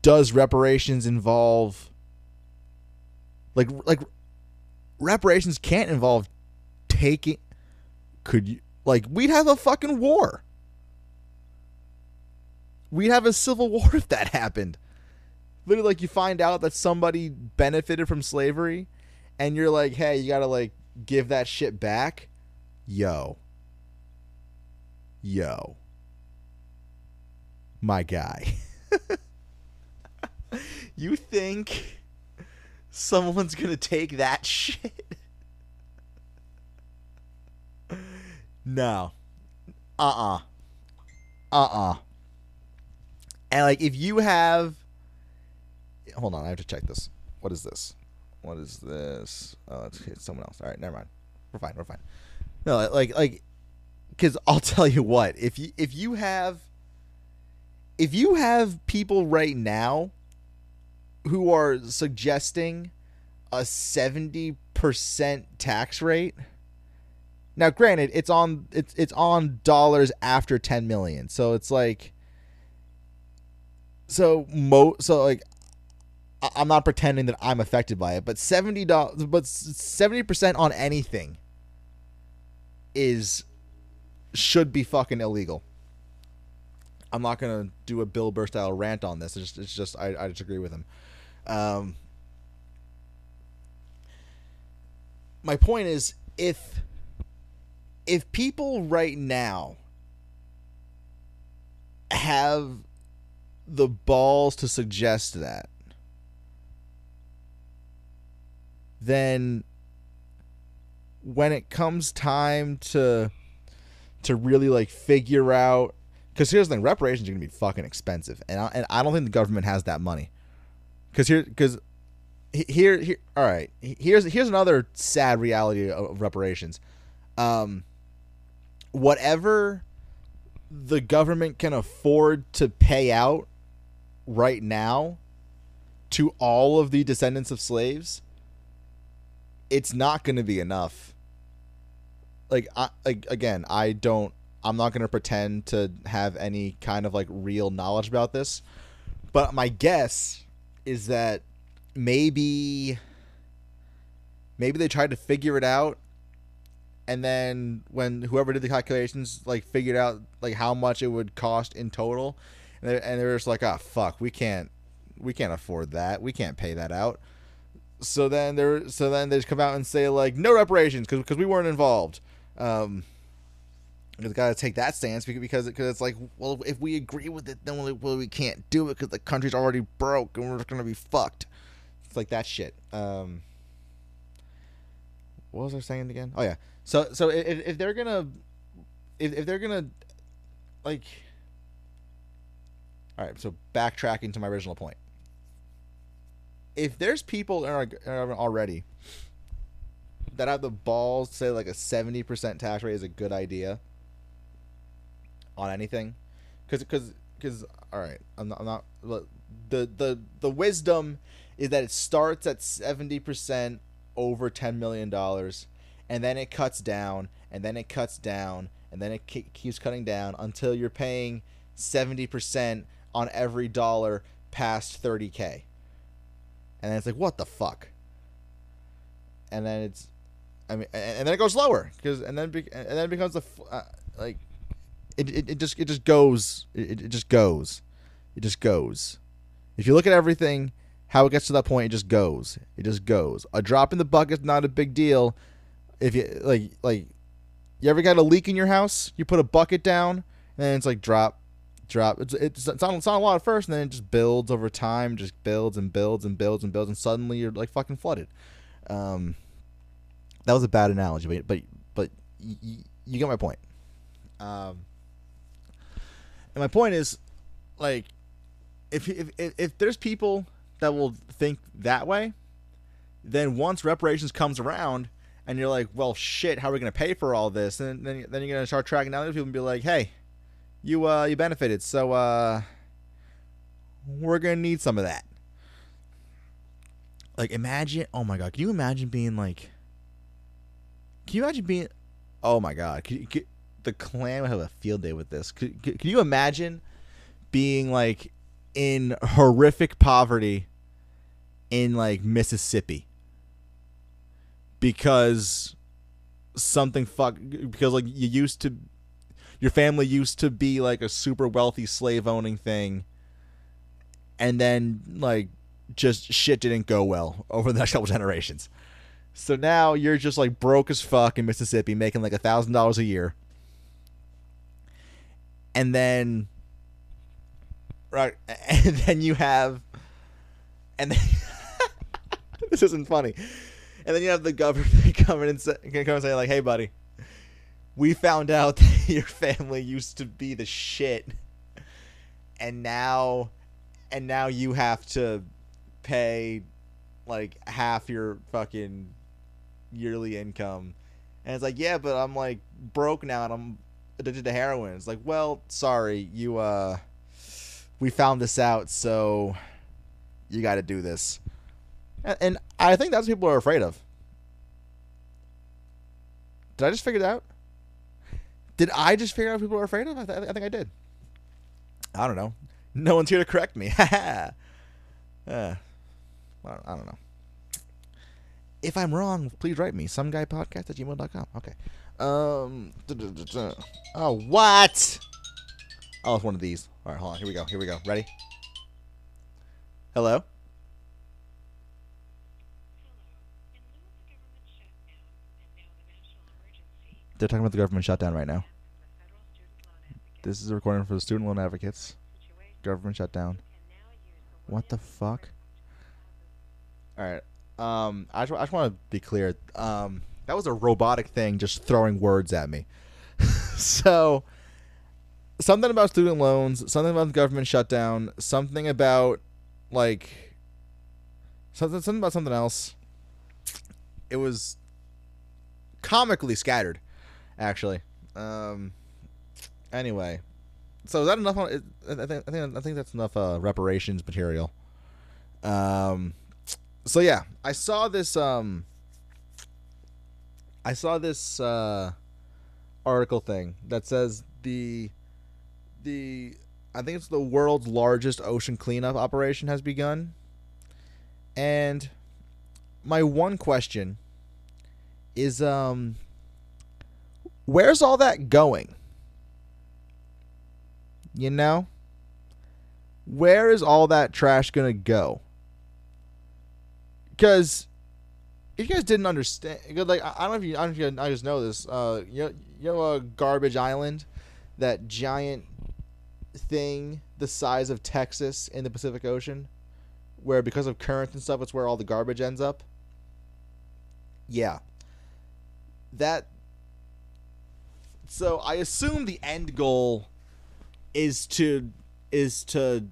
does reparations involve like like reparations can't involve taking could you like we'd have a fucking war. We'd have a civil war if that happened. Literally like you find out that somebody benefited from slavery and you're like hey you gotta like give that shit back, yo, yo, my guy. you think someone's gonna take that shit. no. Uh uh-uh. uh. Uh-uh. And like if you have hold on, I have to check this. What is this? What is this? Oh, it's, it's someone else. All right, never mind. We're fine. We're fine. No, like like because I'll tell you what if you if you have if you have people right now who are suggesting a 70% tax rate now granted it's on it's it's on dollars after 10 million so it's like so mo so like I'm not pretending that I'm affected by it, but seventy dollars, but seventy percent on anything is should be fucking illegal. I'm not gonna do a Bill Burr style rant on this. It's just, it's just I, I disagree with him. Um, my point is if if people right now have the balls to suggest that then when it comes time to to really like figure out because here's the thing reparations are gonna be fucking expensive and I, and I don't think the government has that money because here because here here all right here's here's another sad reality of reparations um whatever the government can afford to pay out right now to all of the descendants of slaves it's not going to be enough. Like, I, like again, I don't. I'm not going to pretend to have any kind of like real knowledge about this, but my guess is that maybe maybe they tried to figure it out. And then when whoever did the calculations like figured out like how much it would cost in total and they're, and they're just like ah oh, fuck we can't we can't afford that. We can't pay that out. So then there, so then they just come out and say like no reparations because we weren't involved. Um, they got to take that stance because because it's like well if we agree with it then we, well we can't do it because the country's already broke and we're gonna be fucked. It's like that shit. Um, what was I saying again? Oh yeah. So so if, if they're gonna if, if they're gonna like all right so backtracking to my original point if there's people already that have the balls to say like a 70% tax rate is a good idea on anything. Because because because all right I'm not, I'm not the the the wisdom is that it starts at 70% over 10 million dollars and then it cuts down and then it cuts down and then it keeps cutting down until you're paying 70% on every dollar past 30k and then it's like what the fuck? And then it's i mean and then it goes lower because and then and then it becomes a uh, like it, it, it just it just goes it, it just goes it just goes if you look at everything how it gets to that point it just goes it just goes a drop in the bucket's not a big deal if you like like you ever got a leak in your house you put a bucket down and it's like drop drop. It's it's it's not, it's a lot at first, and then it just builds over time, just builds and builds and builds and builds, and suddenly you're like fucking flooded. Um, that was a bad analogy, but but but y- y- you get my point. Um, and my point is, like, if if if, there's people that will think that way, then once reparations comes around and you're like, well, shit, how are we to pay for all this? And then, then you're to start tracking down those people and be like, hey, you uh you benefited. So uh we're gonna need some of that. Like imagine oh my god, can you imagine being like Can you imagine being oh my god, can, can, the Klan would have a field day with this. Can, can you imagine being like in horrific poverty in like Mississippi? Because something fuck because like you used to your family used to be like a super wealthy slave owning thing and then like just shit didn't go well over the next couple generations. So now you're just like broke as fuck in mississippi making like a thousand dollars a year and then right and then you have and then this isn't funny. And then you have the government coming and say, come and say like, "Hey, buddy, we found out that your family used to be the shit, and now, and now you have to pay like half your fucking yearly income." And it's like, "Yeah, but I'm like broke now, and I'm addicted to heroin." It's like, "Well, sorry, you uh, we found this out, so you got to do this." And, and I think that's what people are afraid of. Did I just figure it out? Did I just figure out what people are afraid of? I, th- I think I did. I don't know. No one's here to correct me. uh, I don't know. If I'm wrong, please write me. Some guy podcast at gmail.com. Okay. Um. Oh, what? Oh, it's one of these. All right, hold on. Here we go. Here we go. Ready? Hello? They're talking about the government shutdown right now. This is a recording for the student loan advocates. Government shutdown. What the fuck? All right. Um, I just, I just want to be clear. Um, that was a robotic thing just throwing words at me. so, something about student loans, something about the government shutdown, something about like something something about something else. It was comically scattered actually. Um, anyway, so is that enough? On, I think I think I think that's enough uh, reparations material. Um, so yeah, I saw this. Um, I saw this uh, article thing that says the the I think it's the world's largest ocean cleanup operation has begun. And my one question is um where's all that going? You know? Where is all that trash going to go? Because if you guys didn't understand, like I don't know if you, I don't know if you just know this. Uh, you know, you know, a garbage island, that giant thing the size of Texas in the Pacific Ocean, where because of currents and stuff, it's where all the garbage ends up. Yeah. That so I assume the end goal is to is to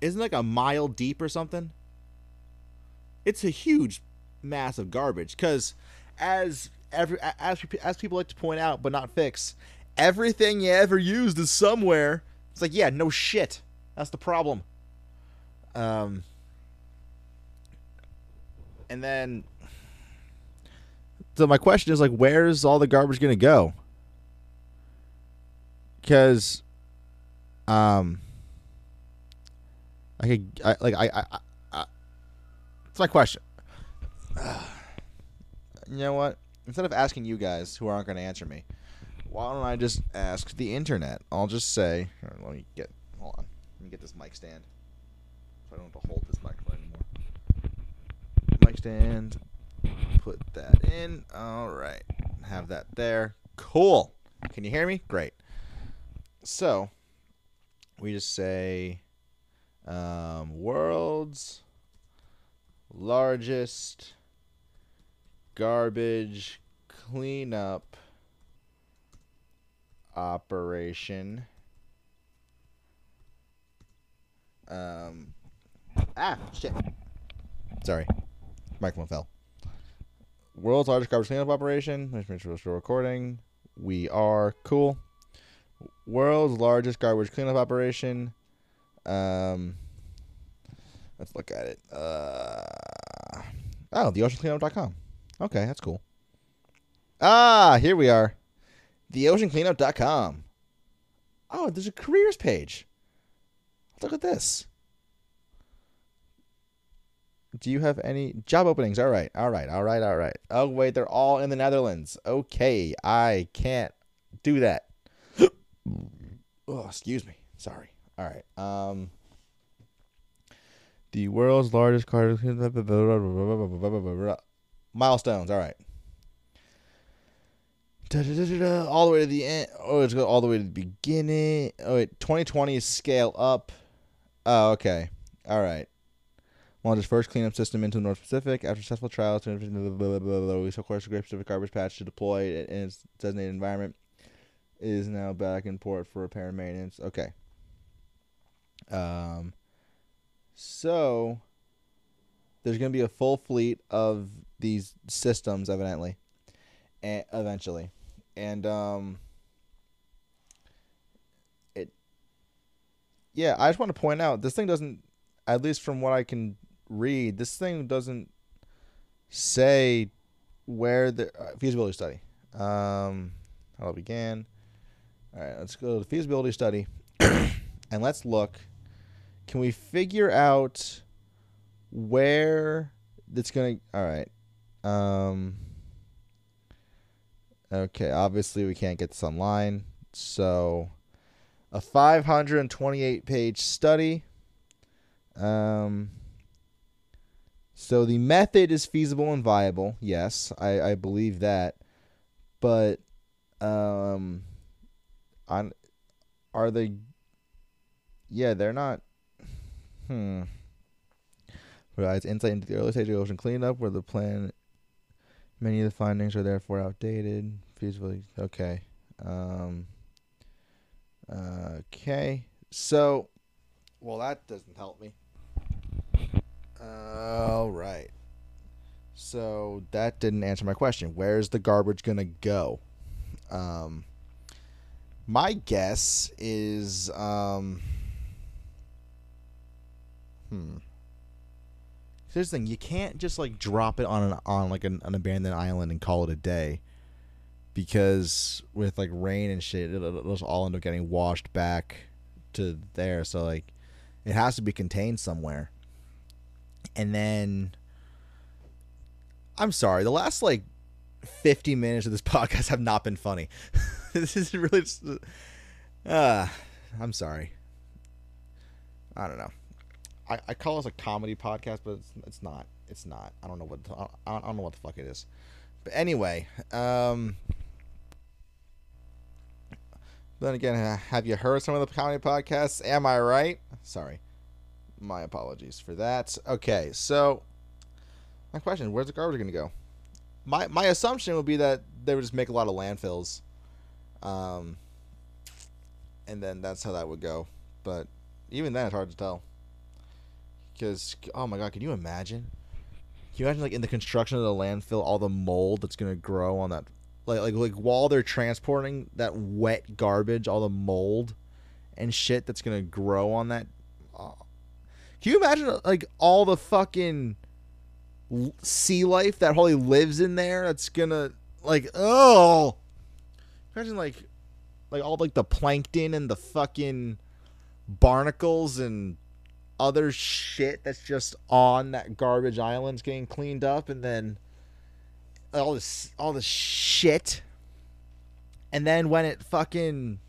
isn't like a mile deep or something. It's a huge mass of garbage because as every as as people like to point out but not fix, everything you ever used is somewhere. It's like yeah, no shit. That's the problem. Um, and then so my question is like, where's all the garbage gonna go? Because, um, I could I, like I, I, It's my question. you know what? Instead of asking you guys who aren't gonna answer me, why don't I just ask the internet? I'll just say, let me get hold on, let me get this mic stand, so I don't have to hold this microphone anymore. Mic stand put that in. All right. Have that there. Cool. Can you hear me? Great. So, we just say um, world's largest garbage cleanup operation. Um, ah, shit. Sorry. Microphone fell world's largest garbage cleanup operation. Still recording. We are cool. World's largest garbage cleanup operation. Um, let's look at it. Uh, oh, theoceancleanup.com. Okay, that's cool. Ah, here we are. Theoceancleanup.com. Oh, there's a careers page. Look at this. Do you have any job openings? All right, all right, all right, all right. Oh wait, they're all in the Netherlands. Okay, I can't do that. oh, excuse me. Sorry. All right. Um, the world's largest car milestones. All right. Da, da, da, all the way to the end. Oh, it's go all the way to the beginning. Oh wait, 2020 is scale up. Oh, okay. All right. launched its first cleanup system into the North Pacific after successful trials. We of course a Great Pacific Garbage Patch to deploy in its designated environment. It is now back in port for repair and maintenance. Okay. Um. So there's going to be a full fleet of these systems, evidently, and eventually, and um. It. Yeah, I just want to point out this thing doesn't, at least from what I can read, this thing doesn't say where the uh, feasibility study. Um, how it began. All right, let's go to the feasibility study, and let's look. Can we figure out where it's gonna? All right. Um. Okay, obviously we can't get this online, so a 528 page study. Um. So the method is feasible and viable. Yes, I, I believe that. But um on are they yeah, they're not hmm provides insight into the early stage of ocean cleanup where the plan many of the findings are therefore outdated. Feasibly okay. Um okay. So well that doesn't help me. All right. So that didn't answer my question. Where's the garbage gonna go? Um, my guess is, um, hmm. Here's the thing: you can't just like drop it on an on like an, an abandoned island and call it a day, because with like rain and shit, it'll, it'll just all end up getting washed back to there. So like, it has to be contained somewhere and then I'm sorry, the last like 50 minutes of this podcast have not been funny. this is really just, uh I'm sorry. I don't know. I, I call this a comedy podcast, but it's, it's not. It's not. I don't know what I, don't, I don't know what the fuck it is. But anyway, um then again, have you heard some of the comedy podcasts? Am I right? Sorry. My apologies for that. Okay, so my question: Where's the garbage going to go? My my assumption would be that they would just make a lot of landfills, um, and then that's how that would go. But even then, it's hard to tell. Because oh my god, can you imagine? Can you imagine like in the construction of the landfill, all the mold that's gonna grow on that, like like like while they're transporting that wet garbage, all the mold and shit that's gonna grow on that. Oh, can you imagine uh, like all the fucking sea life that probably lives in there? That's gonna like oh, imagine like like all like the plankton and the fucking barnacles and other shit that's just on that garbage island's getting cleaned up and then all this all this shit and then when it fucking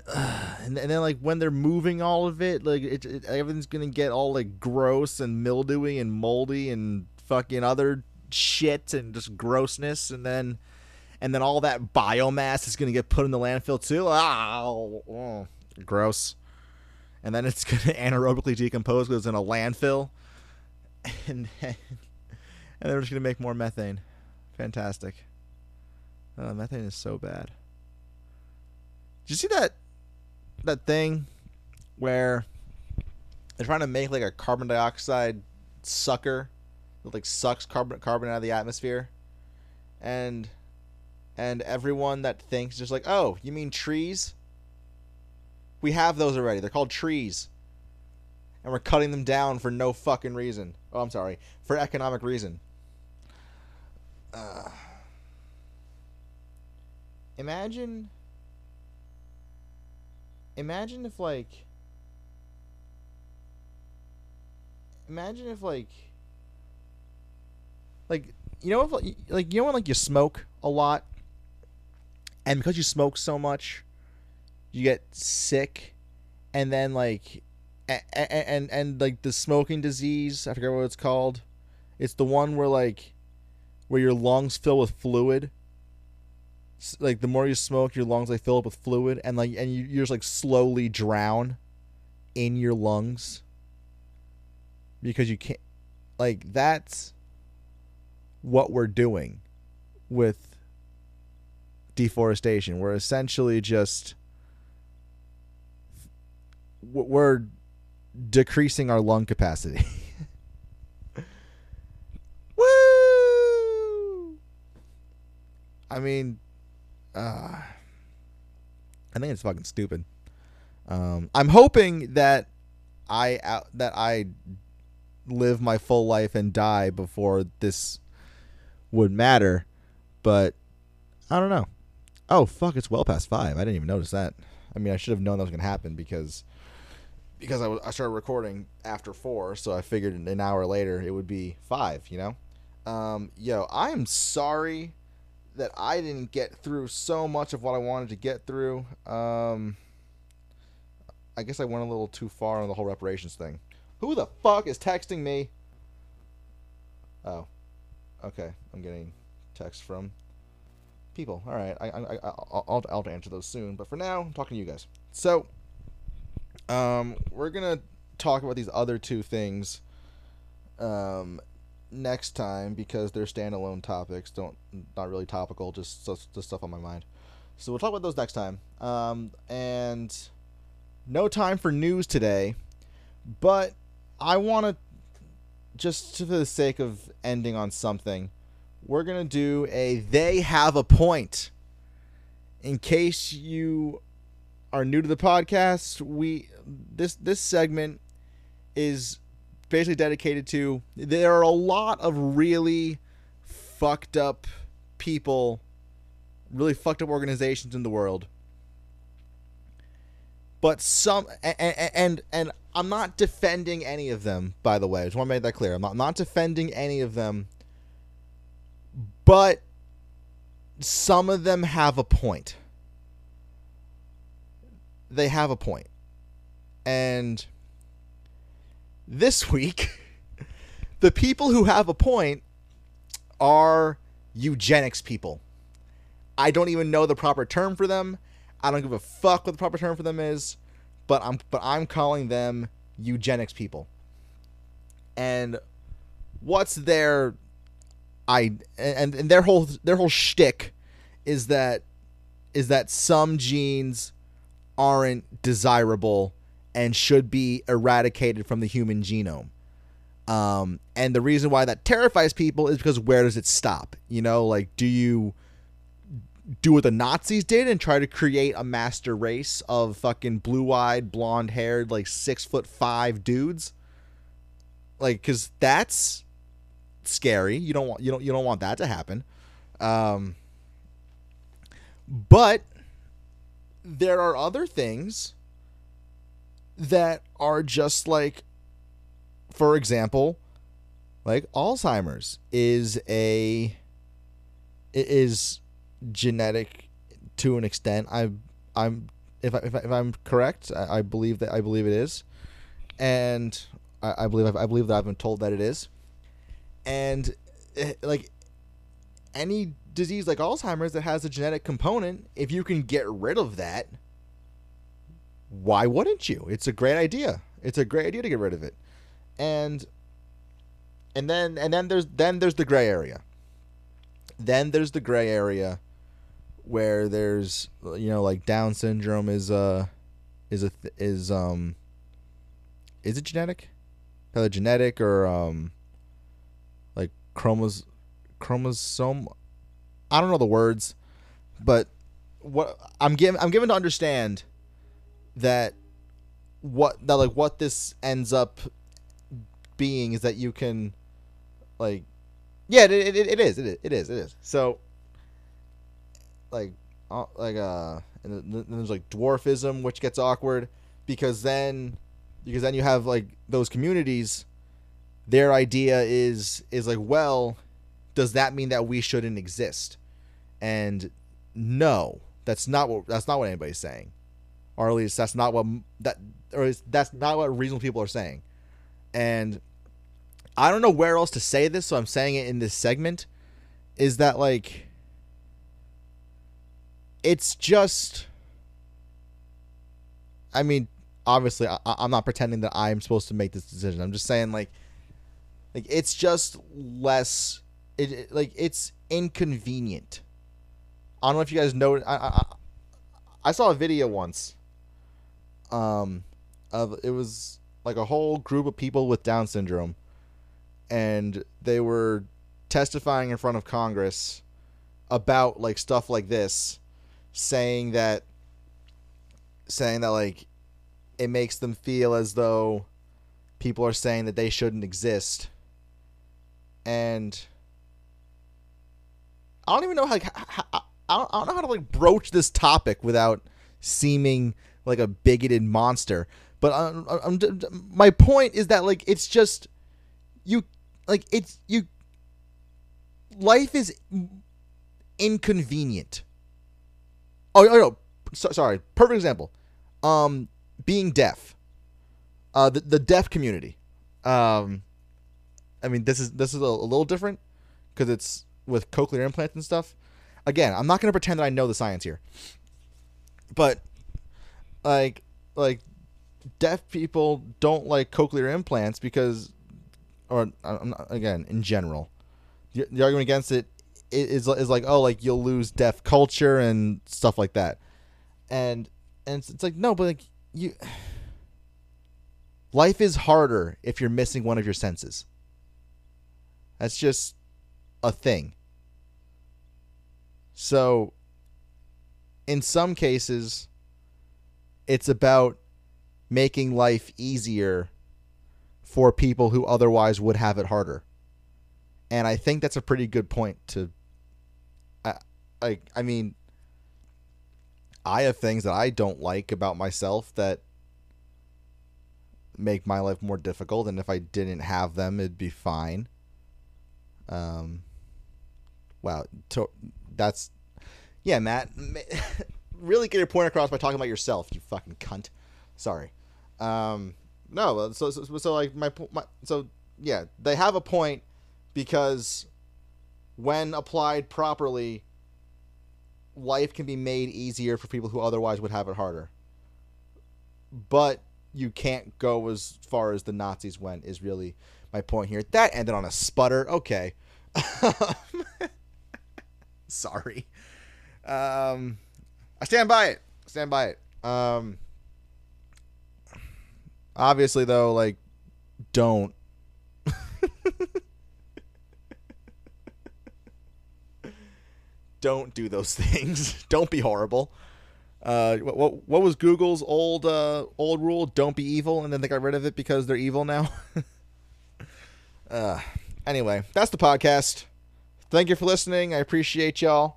and, and then like when they're moving all of it, like it, it, everything's gonna get all like gross and mildewy and moldy and fucking other shit and just grossness, and then and then all that biomass is gonna get put in the landfill too. Ah, oh, gross. And then it's gonna anaerobically decompose because it's in a landfill, and then and they're just gonna make more methane. Fantastic. Uh, methane is so bad. Did you see that that thing where they're trying to make like a carbon dioxide sucker that like sucks carbon carbon out of the atmosphere, and and everyone that thinks just like, oh, you mean trees? We have those already. They're called trees, and we're cutting them down for no fucking reason. Oh, I'm sorry, for economic reason. Uh, imagine imagine if like imagine if like like you know if like you know when like you smoke a lot and because you smoke so much you get sick and then like and, and and, like the smoking disease i forget what it's called it's the one where like where your lungs fill with fluid like the more you smoke, your lungs like fill up with fluid, and like and you, you just like slowly drown in your lungs. because you can't like that's what we're doing with deforestation. We're essentially just we're decreasing our lung capacity. Woo! I mean, uh, I think it's fucking stupid. Um, I'm hoping that I out that I live my full life and die before this would matter, but I don't know. Oh fuck! It's well past five. I didn't even notice that. I mean, I should have known that was gonna happen because because I, started recording after four, so I figured an hour later it would be five. You know, um, yo, I am sorry that I didn't get through so much of what I wanted to get through. Um, I guess I went a little too far on the whole reparations thing. Who the fuck is texting me? Oh, okay. I'm getting text from people. All right, I, I, I I'll, I'll answer those soon. But for now, I'm talking to you guys. So, um, we're gonna talk about these other two things, um, next time because they're standalone topics. Don't not really topical, just just stuff on my mind. So we'll talk about those next time. Um, and no time for news today, but I want to just for the sake of ending on something, we're gonna do a they have a point. In case you are new to the podcast, we this this segment is basically dedicated to there are a lot of really fucked up people, really fucked up organizations in the world. But some and and, and I'm not defending any of them, by the way. I just want to make that clear. I'm not, I'm not defending any of them. But some of them have a point. They have a point. And this week, the people who have a point are eugenics people. I don't even know the proper term for them. I don't give a fuck what the proper term for them is, but I'm but I'm calling them eugenics people. And what's their I and, and their whole their whole shtick is that is that some genes aren't desirable and should be eradicated from the human genome. Um, and the reason why that terrifies people is because where does it stop? You know, like do you do what the Nazis did and try to create a master race of fucking blue-eyed, blonde-haired, like six foot five dudes? Like, because that's scary. You don't want you don't you don't want that to happen. Um, but there are other things that are just like for example like alzheimer's is a is genetic to an extent. I'm i'm if, I, if, I, if i'm correct I, I, believe that i believe it is. And i, I believe i believe that i've been told that it is. And eh, like any disease like alzheimer's that has a genetic component if you can get rid of that why wouldn't you? It's a great idea. It's a great idea to get rid of it. And and then and then there's then there's the gray area. Then there's the gray area where there's you know like down syndrome is uh is a is um is it genetic? Either genetic or um like chromos chromosome I don't know the words, but what I'm given I'm given to understand that what that like what this ends up being is that you can like yeah it, it, it is it is it is it is. So like uh, like uh and then there's like dwarfism which gets awkward because then because then you have like those communities their idea is is like well does that mean that we shouldn't exist and no that's not what that's not what anybody's saying or at least that's not what that or that's not what reasonable people are saying. And I don't know where else to say this, so I'm saying it in this segment. Is that like it's just I mean, obviously I, I'm not pretending that I'm supposed to make this decision. I'm just saying like Like it's just less. It like it's inconvenient. I don't know if you guys know. I, I I saw a video once. Um, of it was like a whole group of people with Down syndrome, and they were testifying in front of Congress about like stuff like this, saying that saying that like it makes them feel as though people are saying that they shouldn't exist. And I don't even know how, like, how, how I, don't, I don't know how to like broach this topic without seeming like a bigoted monster. But I'm, I'm, my point is that like it's just you like it's you life is inconvenient. Oh, oh no, so, sorry. Perfect example. Um, being deaf. Uh, the the deaf community. Um, I mean, this is this is a, a little different because it's with cochlear implants and stuff. Again, I'm not gonna pretend that I know the science here, but like like deaf people don't like cochlear implants because, or not, again, in general, the, the argument against it is is like oh like you'll lose deaf culture and stuff like that, and and it's, it's like no, but like you, life is harder if you're missing one of your senses. That's just a thing. So, in some cases, it's about making life easier for people who otherwise would have it harder. And I think that's a pretty good point to I like I mean I have things that I don't like about myself that make my life more difficult and if I didn't have them it'd be fine. Um wow, to, that's yeah, Matt. really get your point across by talking about yourself, you fucking cunt. Sorry. Um, no, so, so, so like my, my so yeah, they have a point because when applied properly, life can be made easier for people who otherwise would have it harder. But you can't go as far as the Nazis went. Is really my point here. That ended on a sputter. Okay. Sorry. Um, I stand by it. Stand by it. Um, obviously, though, like, don't. don't do those things. don't be horrible. Uh, what, what what was Google's old uh old rule? Don't be evil, and then they got rid of it because they're evil now. uh, anyway, that's the podcast. Thank you for listening. I appreciate y'all.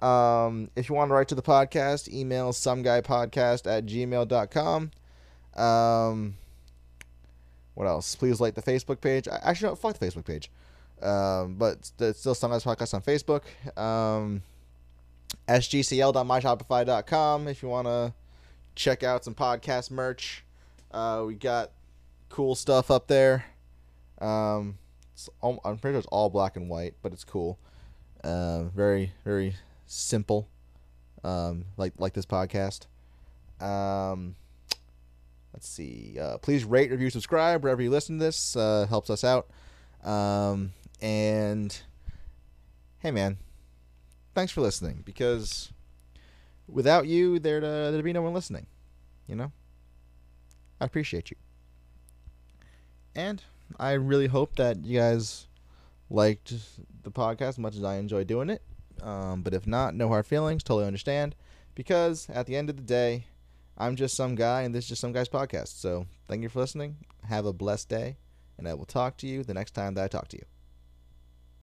Um, if you want to write to the podcast, email someguypodcast at gmail.com. Um, what else? Please like the Facebook page. Actually, no, fuck the Facebook page. Um, but it's still Some Guys Podcast on Facebook. Um, sgcl.myshopify.com if you want to check out some podcast merch. Uh, we got cool stuff up there. Um, all, I'm pretty sure it's all black and white, but it's cool. Uh, very, very simple, um, like like this podcast. Um, let's see. Uh, please rate, review, subscribe wherever you listen to this. Uh, helps us out. Um, and hey, man, thanks for listening. Because without you, there'd uh, there'd be no one listening. You know, I appreciate you. And I really hope that you guys liked the podcast as much as I enjoy doing it. Um, but if not, no hard feelings. Totally understand. Because at the end of the day, I'm just some guy, and this is just some guy's podcast. So thank you for listening. Have a blessed day, and I will talk to you the next time that I talk to you.